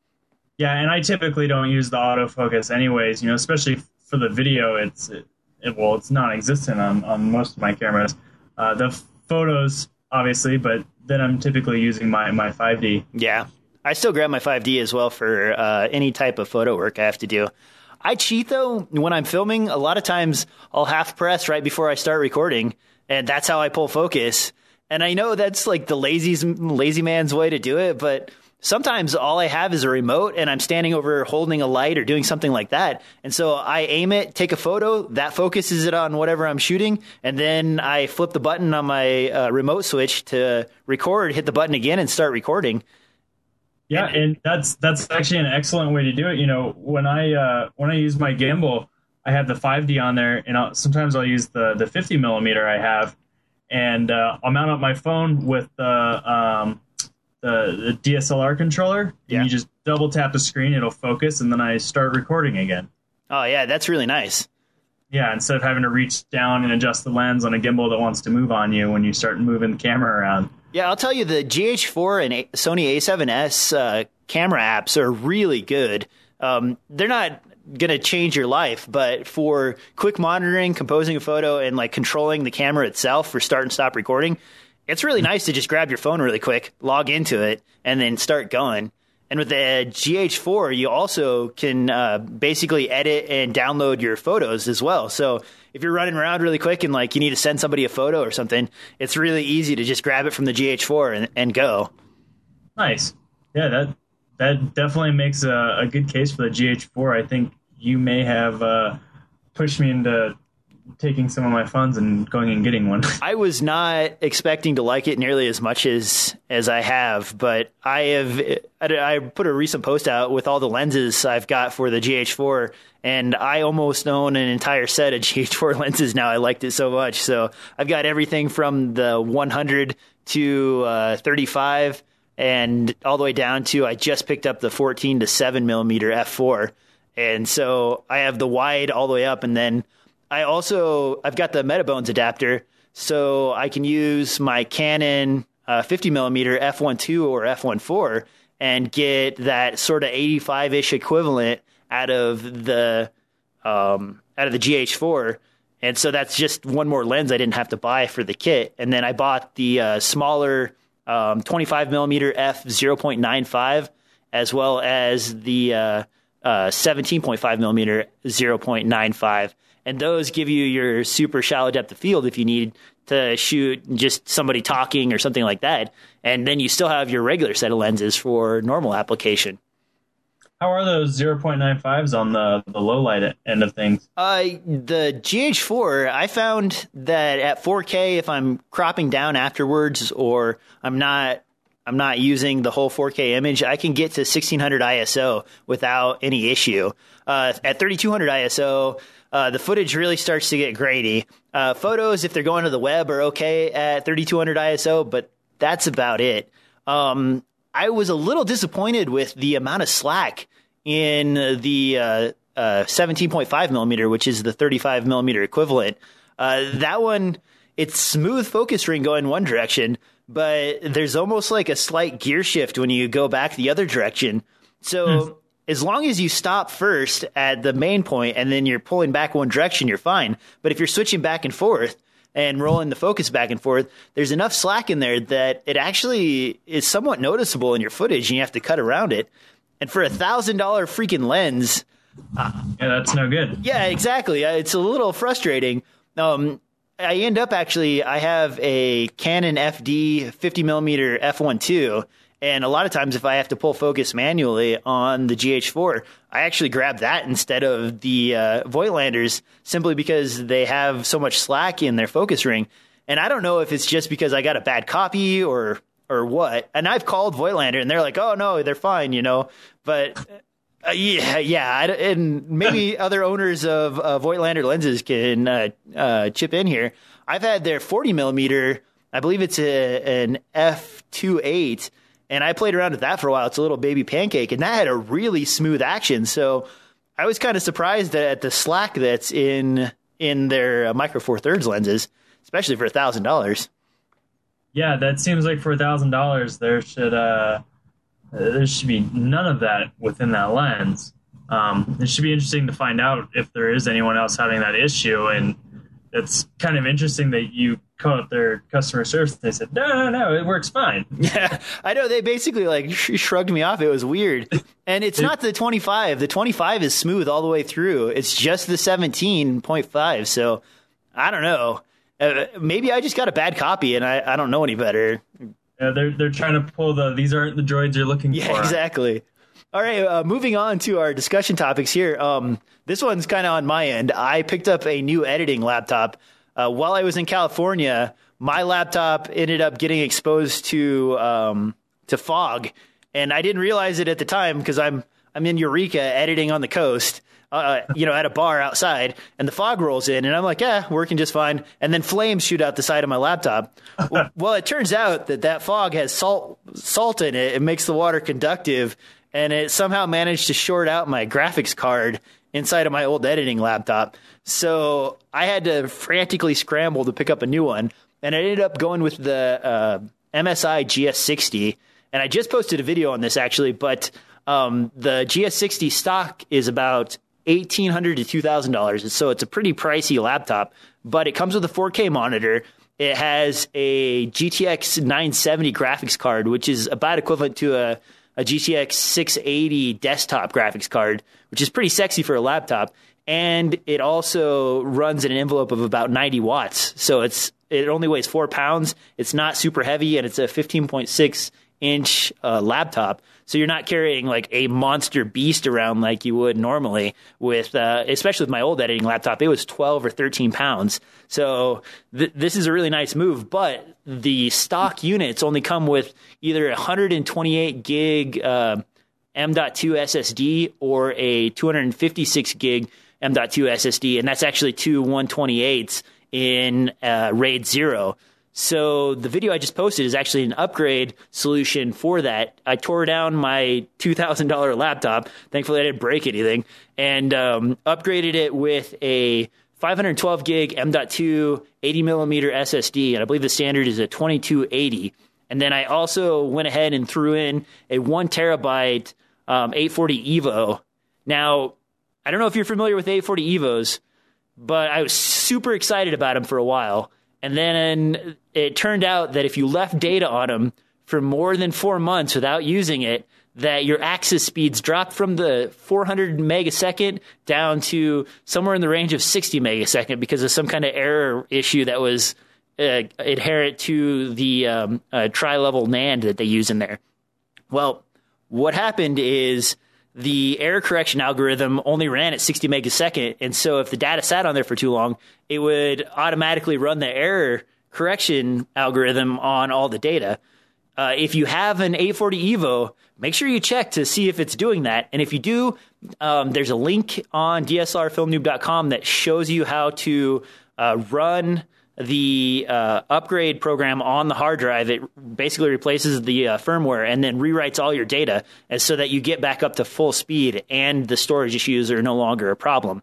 Yeah, and I typically don't use the autofocus anyways. You know, especially for the video, it's it, it, well, it's non-existent on, on most of my cameras. Uh, the photos, obviously, but then I'm typically using my, my 5D. Yeah, I still grab my 5D as well for uh, any type of photo work I have to do. I cheat though when I'm filming. A lot of times I'll half press right before I start recording, and that's how I pull focus. And I know that's like the lazy lazy man's way to do it, but sometimes all I have is a remote and I'm standing over holding a light or doing something like that. And so I aim it, take a photo, that focuses it on whatever I'm shooting, and then I flip the button on my uh, remote switch to record, hit the button again, and start recording. Yeah, and that's that's actually an excellent way to do it. You know, when I uh, when I use my gimbal, I have the 5D on there, and I'll, sometimes I'll use the the 50 millimeter I have, and uh, I'll mount up my phone with the um, the, the DSLR controller, yeah. and you just double tap the screen, it'll focus, and then I start recording again. Oh yeah, that's really nice. Yeah, instead of having to reach down and adjust the lens on a gimbal that wants to move on you when you start moving the camera around. Yeah, I'll tell you the GH4 and Sony A7S uh, camera apps are really good. Um, they're not going to change your life, but for quick monitoring, composing a photo, and like controlling the camera itself for start and stop recording, it's really nice to just grab your phone really quick, log into it, and then start going. And with the GH4, you also can uh, basically edit and download your photos as well. So if you're running around really quick and like you need to send somebody a photo or something, it's really easy to just grab it from the GH4 and, and go. Nice. Yeah, that that definitely makes a, a good case for the GH4. I think you may have uh, pushed me into taking some of my funds and going and getting one. (laughs) I was not expecting to like it nearly as much as as I have, but I have I put a recent post out with all the lenses I've got for the GH4 and I almost own an entire set of (laughs) GH4 lenses now. I liked it so much. So, I've got everything from the 100 to uh, 35 and all the way down to I just picked up the 14 to 7 millimeter f4, and so I have the wide all the way up, and then I also I've got the Metabones adapter, so I can use my Canon uh, 50 millimeter f1.2 or f1.4 and get that sort of 85 ish equivalent out of the um, out of the GH4. And so that's just one more lens I didn't have to buy for the kit. And then I bought the uh, smaller um, 25 millimeter f 0.95, as well as the uh, uh, 17.5 millimeter 0.95. And those give you your super shallow depth of field if you need to shoot just somebody talking or something like that. And then you still have your regular set of lenses for normal application. How are those 0.95s on the, the low light end of things? Uh, the GH4, I found that at 4K, if I'm cropping down afterwards or I'm not I'm not using the whole 4K image, I can get to 1600 ISO without any issue. Uh, at 3200 ISO, uh, the footage really starts to get grainy. Uh, photos, if they're going to the web, are okay at 3200 ISO, but that's about it. Um, I was a little disappointed with the amount of slack in the uh, uh, 17.5 millimeter, which is the 35 millimeter equivalent. Uh, that one, it's smooth focus ring going one direction, but there's almost like a slight gear shift when you go back the other direction. So mm. As long as you stop first at the main point and then you're pulling back one direction, you're fine. But if you're switching back and forth, and rolling the focus back and forth, there's enough slack in there that it actually is somewhat noticeable in your footage and you have to cut around it. And for a thousand dollar freaking lens, uh, yeah, that's no good. Yeah, exactly. Uh, it's a little frustrating. Um, I end up actually, I have a Canon FD 50 millimeter f1.2, and a lot of times if I have to pull focus manually on the GH4, I actually grab that instead of the uh, Voigtlanders simply because they have so much slack in their focus ring. And I don't know if it's just because I got a bad copy or or what. And I've called Voigtlander and they're like, "Oh no, they're fine," you know. But uh, yeah, yeah, and maybe (clears throat) other owners of uh, Voigtlander lenses can uh, uh, chip in here. I've had their 40 millimeter, I believe it's a, an f2.8, and I played around with that for a while. It's a little baby pancake, and that had a really smooth action. So I was kind of surprised at the slack that's in in their uh, micro four thirds lenses, especially for a thousand dollars. Yeah, that seems like for a thousand dollars, there should uh, there should be none of that within that lens. Um, it should be interesting to find out if there is anyone else having that issue, and it's kind of interesting that you call up their customer service. and They said, "No, no, no, it works fine." Yeah, (laughs) I know. They basically like sh- shrugged me off. It was weird, and it's not the twenty five. The twenty five is smooth all the way through. It's just the seventeen point five. So I don't know. Uh, maybe I just got a bad copy and I, I don't know any better. Yeah, they're they're trying to pull the these aren't the droids you're looking yeah, for. Yeah, exactly. All right, uh, moving on to our discussion topics here. Um, this one's kind of on my end. I picked up a new editing laptop uh, while I was in California. My laptop ended up getting exposed to um, to fog, and I didn't realize it at the time because I'm I'm in Eureka editing on the coast, uh, you know, at a bar outside, and the fog rolls in, and I'm like, yeah, working just fine. And then flames shoot out the side of my laptop. (laughs) well, it turns out that that fog has salt salt in it. It makes the water conductive, and it somehow managed to short out my graphics card inside of my old editing laptop. So I had to frantically scramble to pick up a new one, and I ended up going with the uh, MSI GS60. And I just posted a video on this actually, but um, the GS60 stock is about eighteen hundred to two thousand dollars. So it's a pretty pricey laptop, but it comes with a 4K monitor. It has a GTX 970 graphics card, which is about equivalent to a a GTX 680 desktop graphics card, which is pretty sexy for a laptop. And it also runs in an envelope of about 90 watts. So it's it only weighs four pounds. It's not super heavy, and it's a 15.6 inch uh, laptop. So you're not carrying like a monster beast around like you would normally with, uh, especially with my old editing laptop. It was 12 or 13 pounds. So th- this is a really nice move, but the stock units only come with either 128 gig uh, M.2 SSD or a 256 gig M.2 SSD, and that's actually two 128s in uh, RAID 0. So the video I just posted is actually an upgrade solution for that. I tore down my $2,000 laptop. Thankfully, I didn't break anything and um, upgraded it with a 512 gig M.2 80 millimeter SSD. And I believe the standard is a 2280. And then I also went ahead and threw in a one terabyte um, 840 Evo. Now, I don't know if you're familiar with 840 Evos, but I was super excited about them for a while. And then it turned out that if you left data on them for more than four months without using it, that your access speeds dropped from the 400 megasecond down to somewhere in the range of 60 megasecond because of some kind of error issue that was uh, inherent to the um, uh, tri-level NAND that they use in there. Well, what happened is the error correction algorithm only ran at 60 megasecond. And so if the data sat on there for too long, it would automatically run the error correction algorithm on all the data. Uh, if you have an 840 Evo, make sure you check to see if it's doing that. And if you do, um, there's a link on DSLRFilmNoob.com that shows you how to uh, run the uh, upgrade program on the hard drive, it basically replaces the uh, firmware and then rewrites all your data as so that you get back up to full speed and the storage issues are no longer a problem.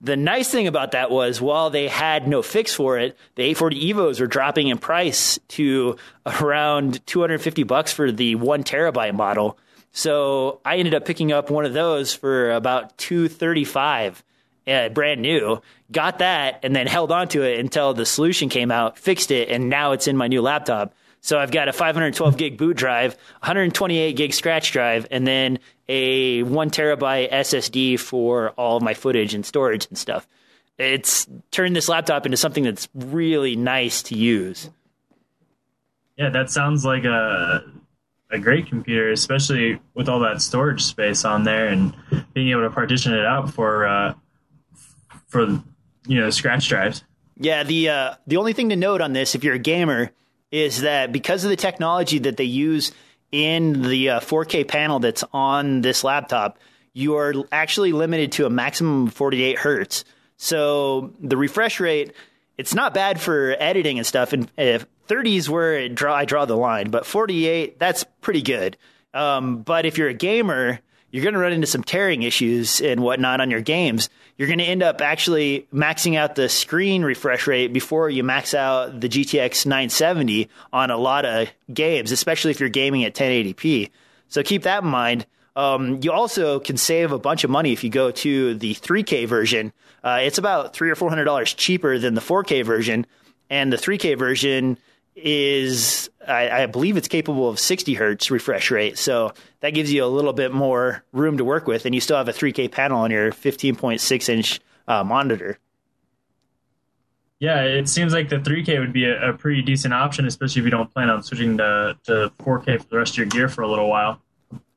The nice thing about that was while they had no fix for it, the 840 Evos were dropping in price to around 250 bucks for the one terabyte model. So I ended up picking up one of those for about 235 uh, brand new, got that, and then held on to it until the solution came out, fixed it, and now it's in my new laptop. So I've got a 512 gig boot drive, 128 gig scratch drive, and then a one terabyte SSD for all of my footage and storage and stuff. It's turned this laptop into something that's really nice to use. Yeah, that sounds like a a great computer, especially with all that storage space on there and being able to partition it out for uh, for you know scratch drives. Yeah, the uh, the only thing to note on this, if you're a gamer, is that because of the technology that they use in the uh, 4K panel that's on this laptop, you are actually limited to a maximum of 48 hertz. So the refresh rate, it's not bad for editing and stuff. And if 30 is where draw, I draw the line, but 48, that's pretty good. Um, but if you're a gamer, you're going to run into some tearing issues and whatnot on your games. You're going to end up actually maxing out the screen refresh rate before you max out the GTX 970 on a lot of games, especially if you're gaming at 1080p. So keep that in mind. Um, you also can save a bunch of money if you go to the 3K version. Uh, it's about three or four hundred dollars cheaper than the 4K version, and the 3K version is I, I, believe it's capable of 60 hertz refresh rate. So that gives you a little bit more room to work with, and you still have a 3K panel on your 15.6 inch uh, monitor. Yeah, it seems like the 3K would be a, a, pretty decent option, especially if you don't plan on switching to, to 4K for the rest of your gear for a little while.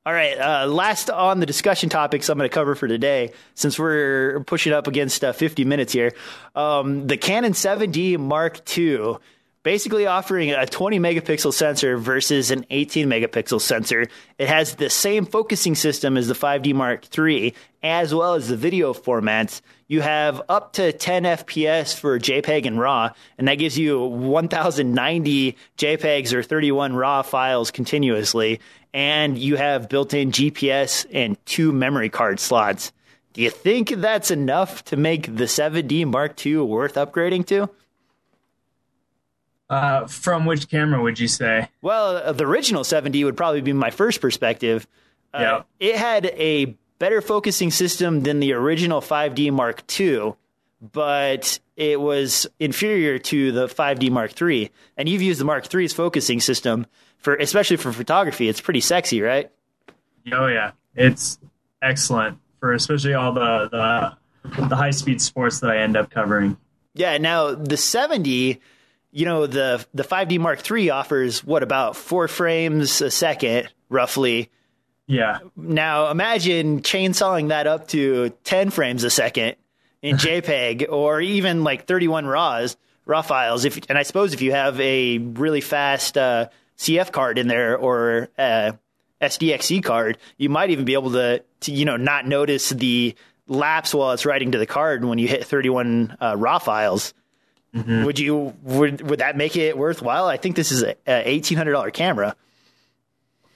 All right, uh, last on the discussion topics I'm going to cover for today, since we're pushing up against uh, 50 minutes here. Um, the Canon 7D Mark II basically offering a 20 megapixel sensor versus an 18 megapixel sensor. It has the same focusing system as the 5D Mark III, as well as the video formats. You have up to 10 FPS for JPEG and RAW, and that gives you 1090 JPEGs or 31 RAW files continuously. And you have built in GPS and two memory card slots. Do you think that's enough to make the 7D Mark II worth upgrading to? Uh, from which camera would you say? Well, uh, the original 7D would probably be my first perspective. Uh, yeah. It had a better focusing system than the original 5D Mark II, but it was inferior to the 5D Mark III. And you've used the Mark III's focusing system for, especially for photography. It's pretty sexy, right? Oh yeah, it's excellent for especially all the the, the high speed sports that I end up covering. Yeah. Now the 7D, you know, the the 5D Mark III offers what about four frames a second, roughly. Yeah. Now imagine chainsawing that up to 10 frames a second in (laughs) JPEG or even like 31 RAWs, RAW files. If and I suppose if you have a really fast uh, CF card in there or uh, SDXC card, you might even be able to, to you know not notice the lapse while it's writing to the card when you hit 31 uh, raw files. Mm-hmm. Would you would would that make it worthwhile? I think this is a, a eighteen hundred dollar camera.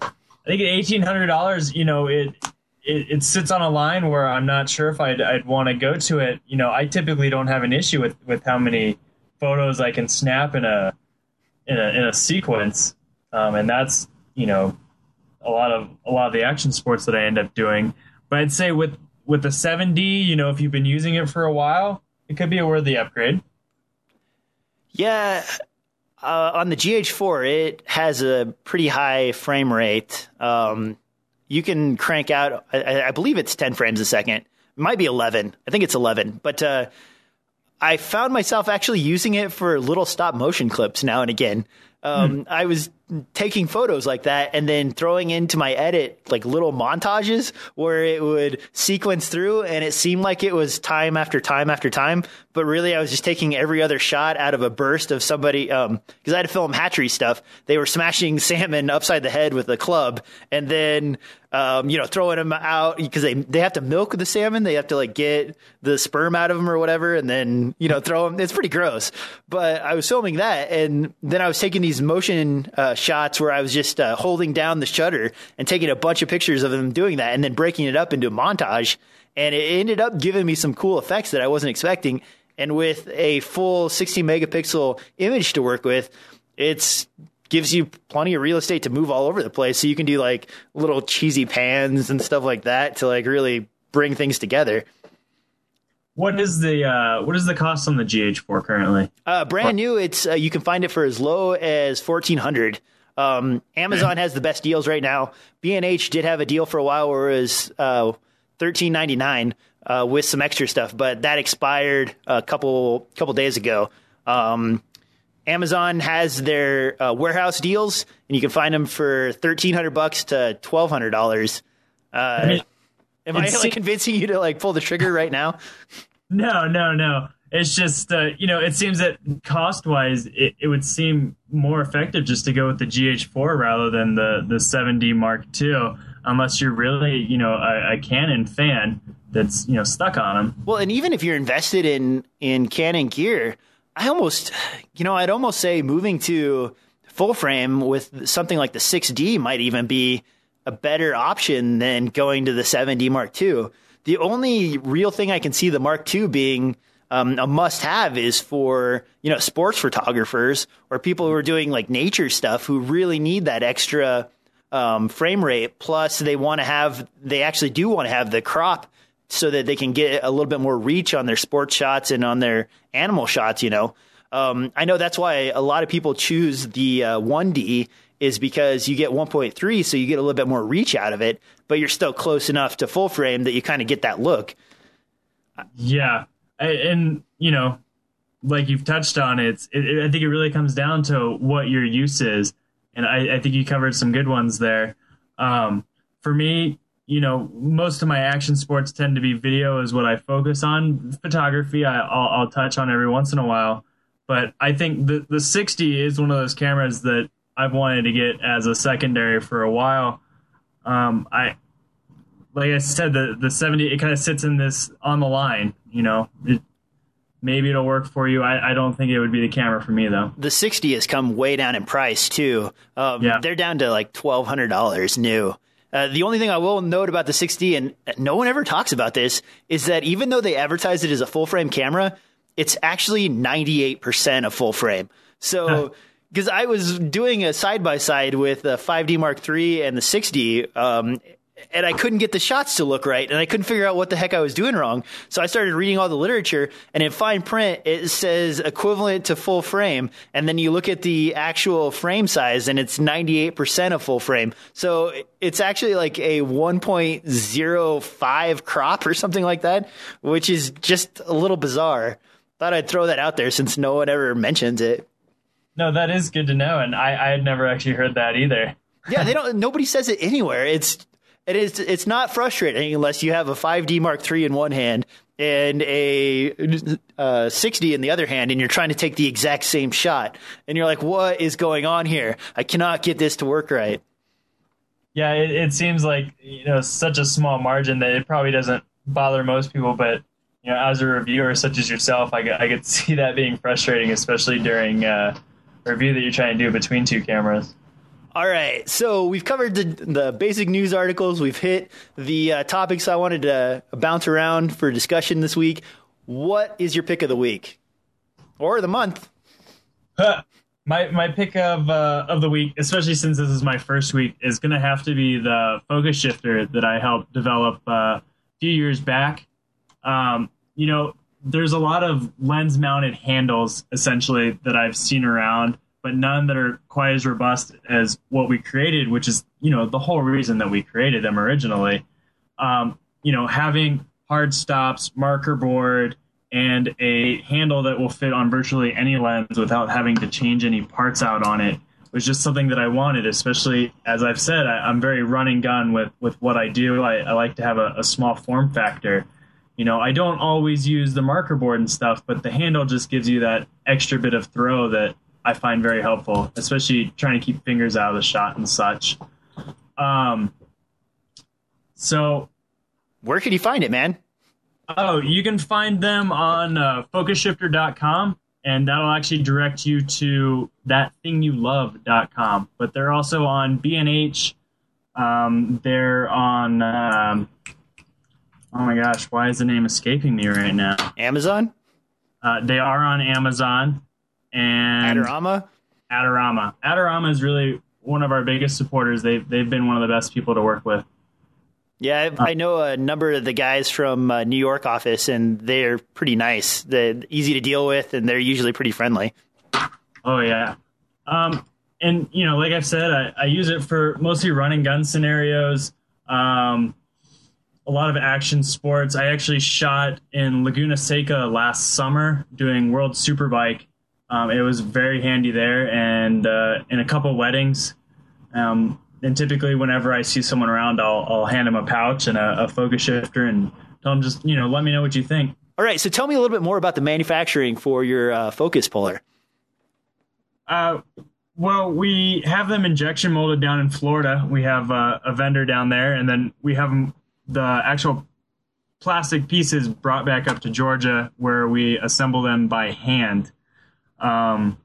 I think at eighteen hundred dollars, you know, it, it, it sits on a line where I'm not sure if I'd I'd want to go to it. You know, I typically don't have an issue with with how many photos I can snap in a in a in a sequence, um, and that's you know a lot of a lot of the action sports that I end up doing. But I'd say with with the 7D, you know, if you've been using it for a while, it could be a worthy upgrade. Yeah, uh, on the GH4, it has a pretty high frame rate. Um, you can crank out, I, I, believe it's 10 frames a second. It might be 11. I think it's 11. But uh, I found myself actually using it for little stop motion clips now and again. Um, hmm. I was taking photos like that and then throwing into my edit like little montages where it would sequence through and it seemed like it was time after time after time but really i was just taking every other shot out of a burst of somebody because um, i had to film hatchery stuff they were smashing (laughs) salmon upside the head with a club and then um, you know, throwing them out because they they have to milk the salmon. They have to like get the sperm out of them or whatever, and then you know throw them. It's pretty gross. But I was filming that, and then I was taking these motion uh, shots where I was just uh, holding down the shutter and taking a bunch of pictures of them doing that, and then breaking it up into a montage. And it ended up giving me some cool effects that I wasn't expecting. And with a full 16 megapixel image to work with, it's gives you plenty of real estate to move all over the place. So you can do like little cheesy pans and stuff like that to like really bring things together. What is the uh, what is the cost on the GH4 currently? Uh, brand new. It's uh, you can find it for as low as fourteen hundred. Um, Amazon has the best deals right now. B&H did have a deal for a while where it was uh, thirteen ninety nine uh, with some extra stuff, but that expired a couple couple days ago. Um, Amazon has their uh, warehouse deals, and you can find them for thirteen hundred bucks to twelve hundred dollars. Uh, I mean, am I like convincing you to like pull the trigger right now? No, no, no. It's just uh, you know, it seems that cost wise, it, it would seem more effective just to go with the GH4 rather than the the 7D Mark II, unless you're really you know a, a Canon fan that's you know stuck on them. Well, and even if you're invested in in Canon gear, I almost, you know, I'd almost say moving to full frame with something like the 6D might even be a better option than going to the 7D Mark II. The only real thing I can see the Mark II being um, a must have is for, you know, sports photographers or people who are doing like nature stuff who really need that extra um, frame rate. Plus, they want to have, they actually do want to have the crop so that they can get a little bit more reach on their sports shots and on their animal shots, you know. Um, I know that's why a lot of people choose the uh, 1D is because you get 1.3, so you get a little bit more reach out of it, but you're still close enough to full frame that you kind of get that look. Yeah, and you know, like you've touched on, it's it, it, I think it really comes down to what your use is, and I, I think you covered some good ones there. Um, for me, you know, most of my action sports tend to be video is what I focus on. Photography, I, will I'll touch on every once in a while, but I think the the 6D is one of those cameras that I've wanted to get as a secondary for a while. Um, I like I said, the the 7D it kind of sits in this on the line. You know, it, maybe it'll work for you. I, I, don't think it would be the camera for me though. The 6D has come way down in price too. Um, yeah. they're down to like twelve hundred dollars new. Uh, the only thing I will note about the 6D, and no one ever talks about this, is that even though they advertise it as a full frame camera, it's actually 98% of full frame. So, (laughs) because I was doing a side by side with the 5D Mark III and the 6D, um, and I couldn't get the shots to look right, and I couldn't figure out what the heck I was doing wrong. So I started reading all the literature, and in fine print, it says equivalent to full frame, and then you look at the actual frame size, and it's 98% of full frame. So it's actually like a 1.05 crop or something like that, which is just a little bizarre. Thought I'd throw that out there since no one ever mentions it. No, that is good to know, and I, I had never actually heard that either. yeah, they don't. Nobody says it anywhere. It's it is. It's not frustrating unless you have a 5D Mark III in one hand and a uh, 6D in the other hand, and you're trying to take the exact same shot, and you're like, "What is going on here? I cannot get this to work right." Yeah, it, it seems like you know such a small margin that it probably doesn't bother most people, but you know, as a reviewer such as yourself, I, I could see that being frustrating, especially during uh, review that you're trying to do between two cameras. All right, so we've covered the, the basic news articles. We've hit the uh, topics I wanted to bounce around for discussion this week. What is your pick of the week or the month? (laughs) my my pick of uh, of the week, especially since this is my first week, is going to have to be the focus shifter that I helped develop uh, a few years back. Um, you know, there's a lot of lens mounted handles essentially that I've seen around but none that are quite as robust as what we created, which is, you know, the whole reason that we created them originally. Um, you know, having hard stops, marker board, and a handle that will fit on virtually any lens without having to change any parts out on it was just something that I wanted, especially as I've said, I, am very running gun with, with what I do. I, I like to have a, a small form factor. You know, I don't always use the marker board and stuff, but the handle just gives you that extra bit of throw that I find very helpful, especially trying to keep fingers out of the shot and such. Um, so, where can you find it, man? Oh, you can find them on uh, focusshifter.com, and that'll actually direct you to thatthingyouLove.com. But they're also on B&H. Um, they're on, um, oh my gosh, why is the name escaping me right now? Amazon? Uh, they are on Amazon and Adorama. Adorama. Adorama is really one of our biggest supporters. They've they've been one of the best people to work with. Yeah, I, I know a number of the guys from uh, New York office, and they're pretty nice. They're easy to deal with, and they're usually pretty friendly. Oh yeah, um, and you know, like I've said, I, I use it for mostly running gun scenarios. Um, a lot of action sports. I actually shot in Laguna Seca last summer doing World Superbike, um, it was very handy there, and uh, in a couple weddings. Um, and typically, whenever I see someone around, I'll, I'll hand them a pouch and a, a focus shifter, and tell them just you know let me know what you think. All right, so tell me a little bit more about the manufacturing for your uh, focus puller. Uh, well, we have them injection molded down in Florida. We have uh, a vendor down there, and then we have them, the actual plastic pieces brought back up to Georgia, where we assemble them by hand. Um,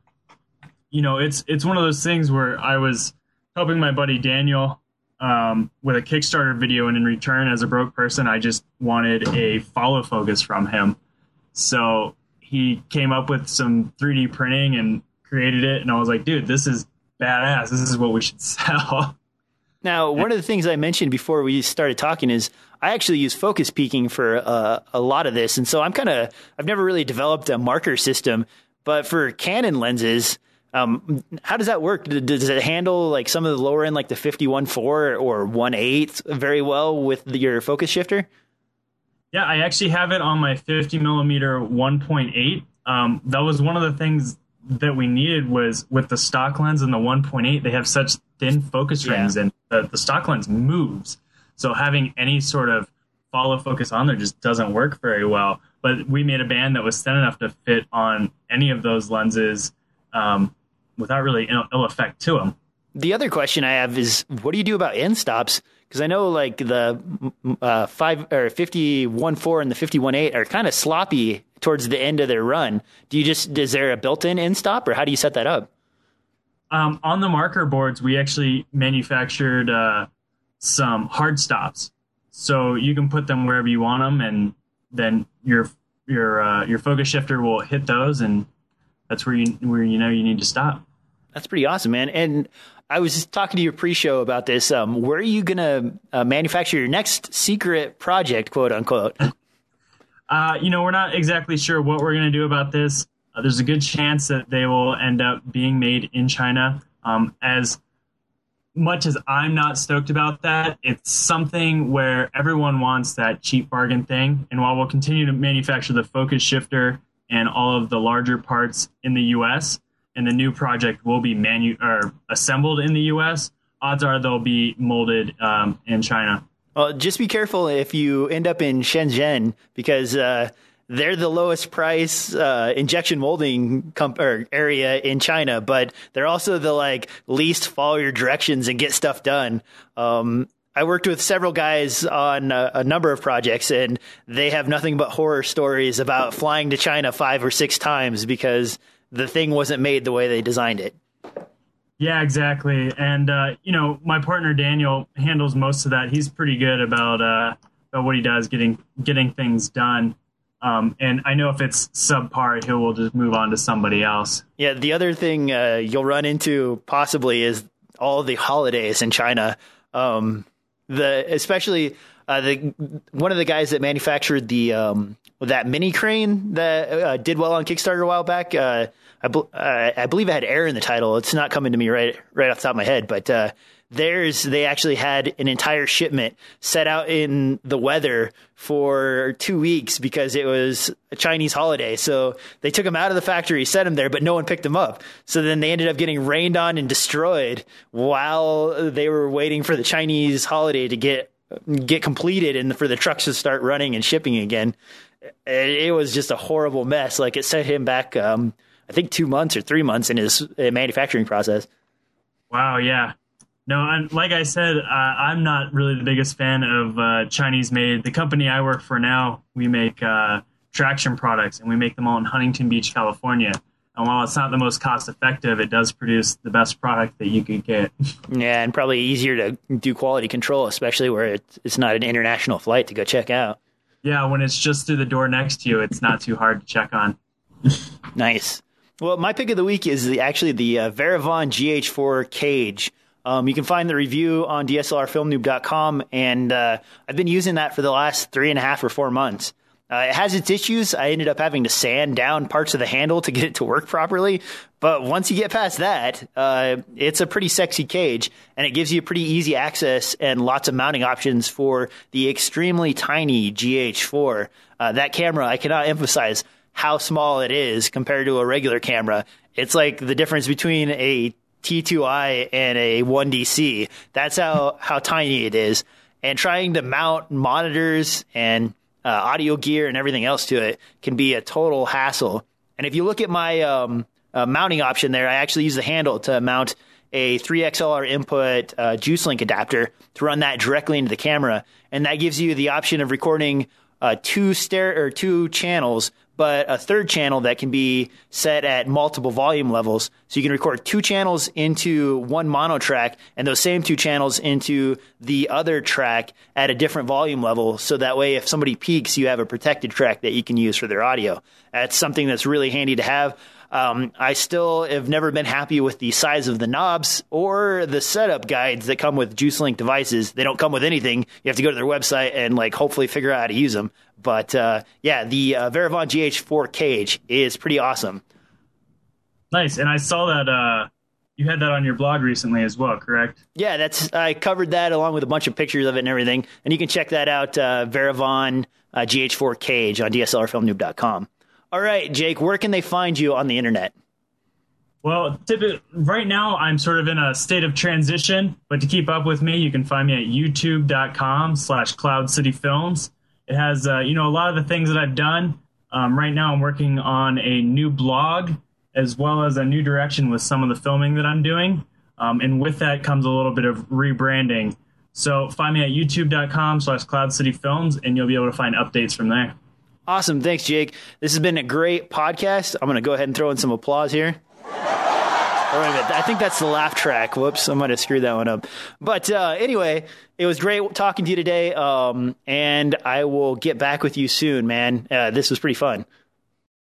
you know, it's it's one of those things where I was helping my buddy Daniel um, with a Kickstarter video, and in return, as a broke person, I just wanted a follow focus from him. So he came up with some 3D printing and created it, and I was like, dude, this is badass. This is what we should (laughs) sell. Now, one of the things I mentioned before we started talking is I actually use focus peaking for uh, a lot of this, and so I'm kind of I've never really developed a marker system. But for Canon lenses, um, how does that work? Does it handle like some of the lower end, like the 51.4 or 1.8 very well with the, your focus shifter? Yeah, I actually have it on my 50 millimeter 1.8. Um, that was one of the things that we needed was with the stock lens and the 1.8, they have such thin focus rings yeah. and the, the stock lens moves. So having any sort of follow focus on there just doesn't work very well but we made a band that was thin enough to fit on any of those lenses um, without really Ill, Ill effect to them. The other question I have is, what do you do about end stops? Because I know like the uh, five or fifty one four and the fifty one eight are kind of sloppy towards the end of their run. Do you just is there a built in end stop or how do you set that up? Um, on the marker boards, we actually manufactured uh, some hard stops, so you can put them wherever you want them, and then your your uh, your focus shifter will hit those, and that's where you where you know you need to stop. That's pretty awesome, man. And I was talking to you pre-show about this. Um, where are you going to uh, manufacture your next secret project, quote unquote? (laughs) Uh, you know, we're not exactly sure what we're going to do about this. Uh, there's a good chance that they will end up being made in China. Um, as much as I'm not stoked about that, it's something where everyone wants that cheap bargain thing. And while we'll continue to manufacture the focus shifter and all of the larger parts in the U.S., and the new project will be manu- or assembled in the U.S., odds are they'll be molded um, in China. Well, just be careful if you end up in Shenzhen because uh, they're the lowest price uh, injection molding comp- area in China, but they're also the like least follow your directions and get stuff done. Um, I worked with several guys on a, a, number of projects, and they have nothing but horror stories about flying to China five or six times because the thing wasn't made the way they designed it. Yeah, exactly. And uh, you know, my partner Daniel handles most of that. He's pretty good about uh, about what he does, getting getting things done. Um, and I know if it's subpar, he will just move on to somebody else. Yeah, the other thing uh, you'll run into possibly is all the holidays in China. Um, the especially uh, the one of the guys that manufactured the um, that mini crane that uh, did well on Kickstarter a while back. Uh, I, uh, I, believe it had air in the title. It's not coming to me right right off the top of my head, but uh, theirs they actually had an entire shipment set out in the weather for two weeks because it was a Chinese holiday. So they took them out of the factory, set them there, but no one picked them up. So then they ended up getting rained on and destroyed while they were waiting for the Chinese holiday to get get completed and for the trucks to start running and shipping again. It, was just a horrible mess. Like it set him back, um, I think two months or three months in his uh, manufacturing process. Wow. Yeah. No, and like I said, uh, I'm not really the biggest fan of uh, Chinese made. The company I work for now, we make uh, traction products and we make them all in Huntington Beach, California. And while it's not the most cost effective, it does produce the best product that you could get. (laughs) Yeah, and probably easier to do quality control, especially where it's, it's not an international flight to go check out. Yeah, when it's just through the door next to you, it's not too hard to check on. (laughs) nice. Well, my pick of the week is the, actually the uh, Varavon GH4 cage. Um, you can find the review on DSLRFilmNoob.com, and uh, I've been using that for the last three and a half or four months. Uh, it has its issues. I ended up having to sand down parts of the handle to get it to work properly. But once you get past that, uh, it's a pretty sexy cage, and it gives you pretty easy access and lots of mounting options for the extremely tiny GH4. Uh, that camera, I cannot emphasize how small it is compared to a regular camera. It's like the difference between a T2i and a 1DC. That's how, how tiny it is. And trying to mount monitors and uh, audio gear and everything else to it can be a total hassle. And if you look at my um, uh, mounting option there, I actually use the handle to mount a 3XLR input uh, juice link adapter to run that directly into the camera, and that gives you the option of recording uh, two ster- or two channels but a third channel that can be set at multiple volume levels. So you can record two channels into one mono track and those same two channels into the other track at a different volume level. So that way, if somebody peaks, you have a protected track that you can use for their audio. That's something that's really handy to have. Um, I still have never been happy with the size of the knobs or the setup guides that come with JuiceLink devices. They don't come with anything. You have to go to their website and like hopefully figure out how to use them. But uh, yeah, the uh, Varavon GH4 cage is pretty awesome. Nice, and I saw that uh, you had that on your blog recently as well, correct? Yeah, that's I covered that along with a bunch of pictures of it and everything, and you can check that out. Uh, uh, GH4 cage on DSLRFilmNoob.com. All right, Jake, where can they find you on the internet? Well, right now I'm sort of in a state of transition, but to keep up with me, you can find me at youtube.com slash Cloud City Films. It has, uh, you know, a lot of the things that I've done. Um, right now I'm working on a new blog as well as a new direction with some of the filming that I'm doing. Um, and with that comes a little bit of rebranding. So find me at youtube.com slash Cloud City Films and you'll be able to find updates from there. Awesome. Thanks, Jake. This has been a great podcast. I'm going to go ahead and throw in some applause here. I think that's the laugh track. Whoops, I might have screwed that one up. But uh, anyway, it was great talking to you today, um, and I will get back with you soon, man. Uh, this was pretty fun.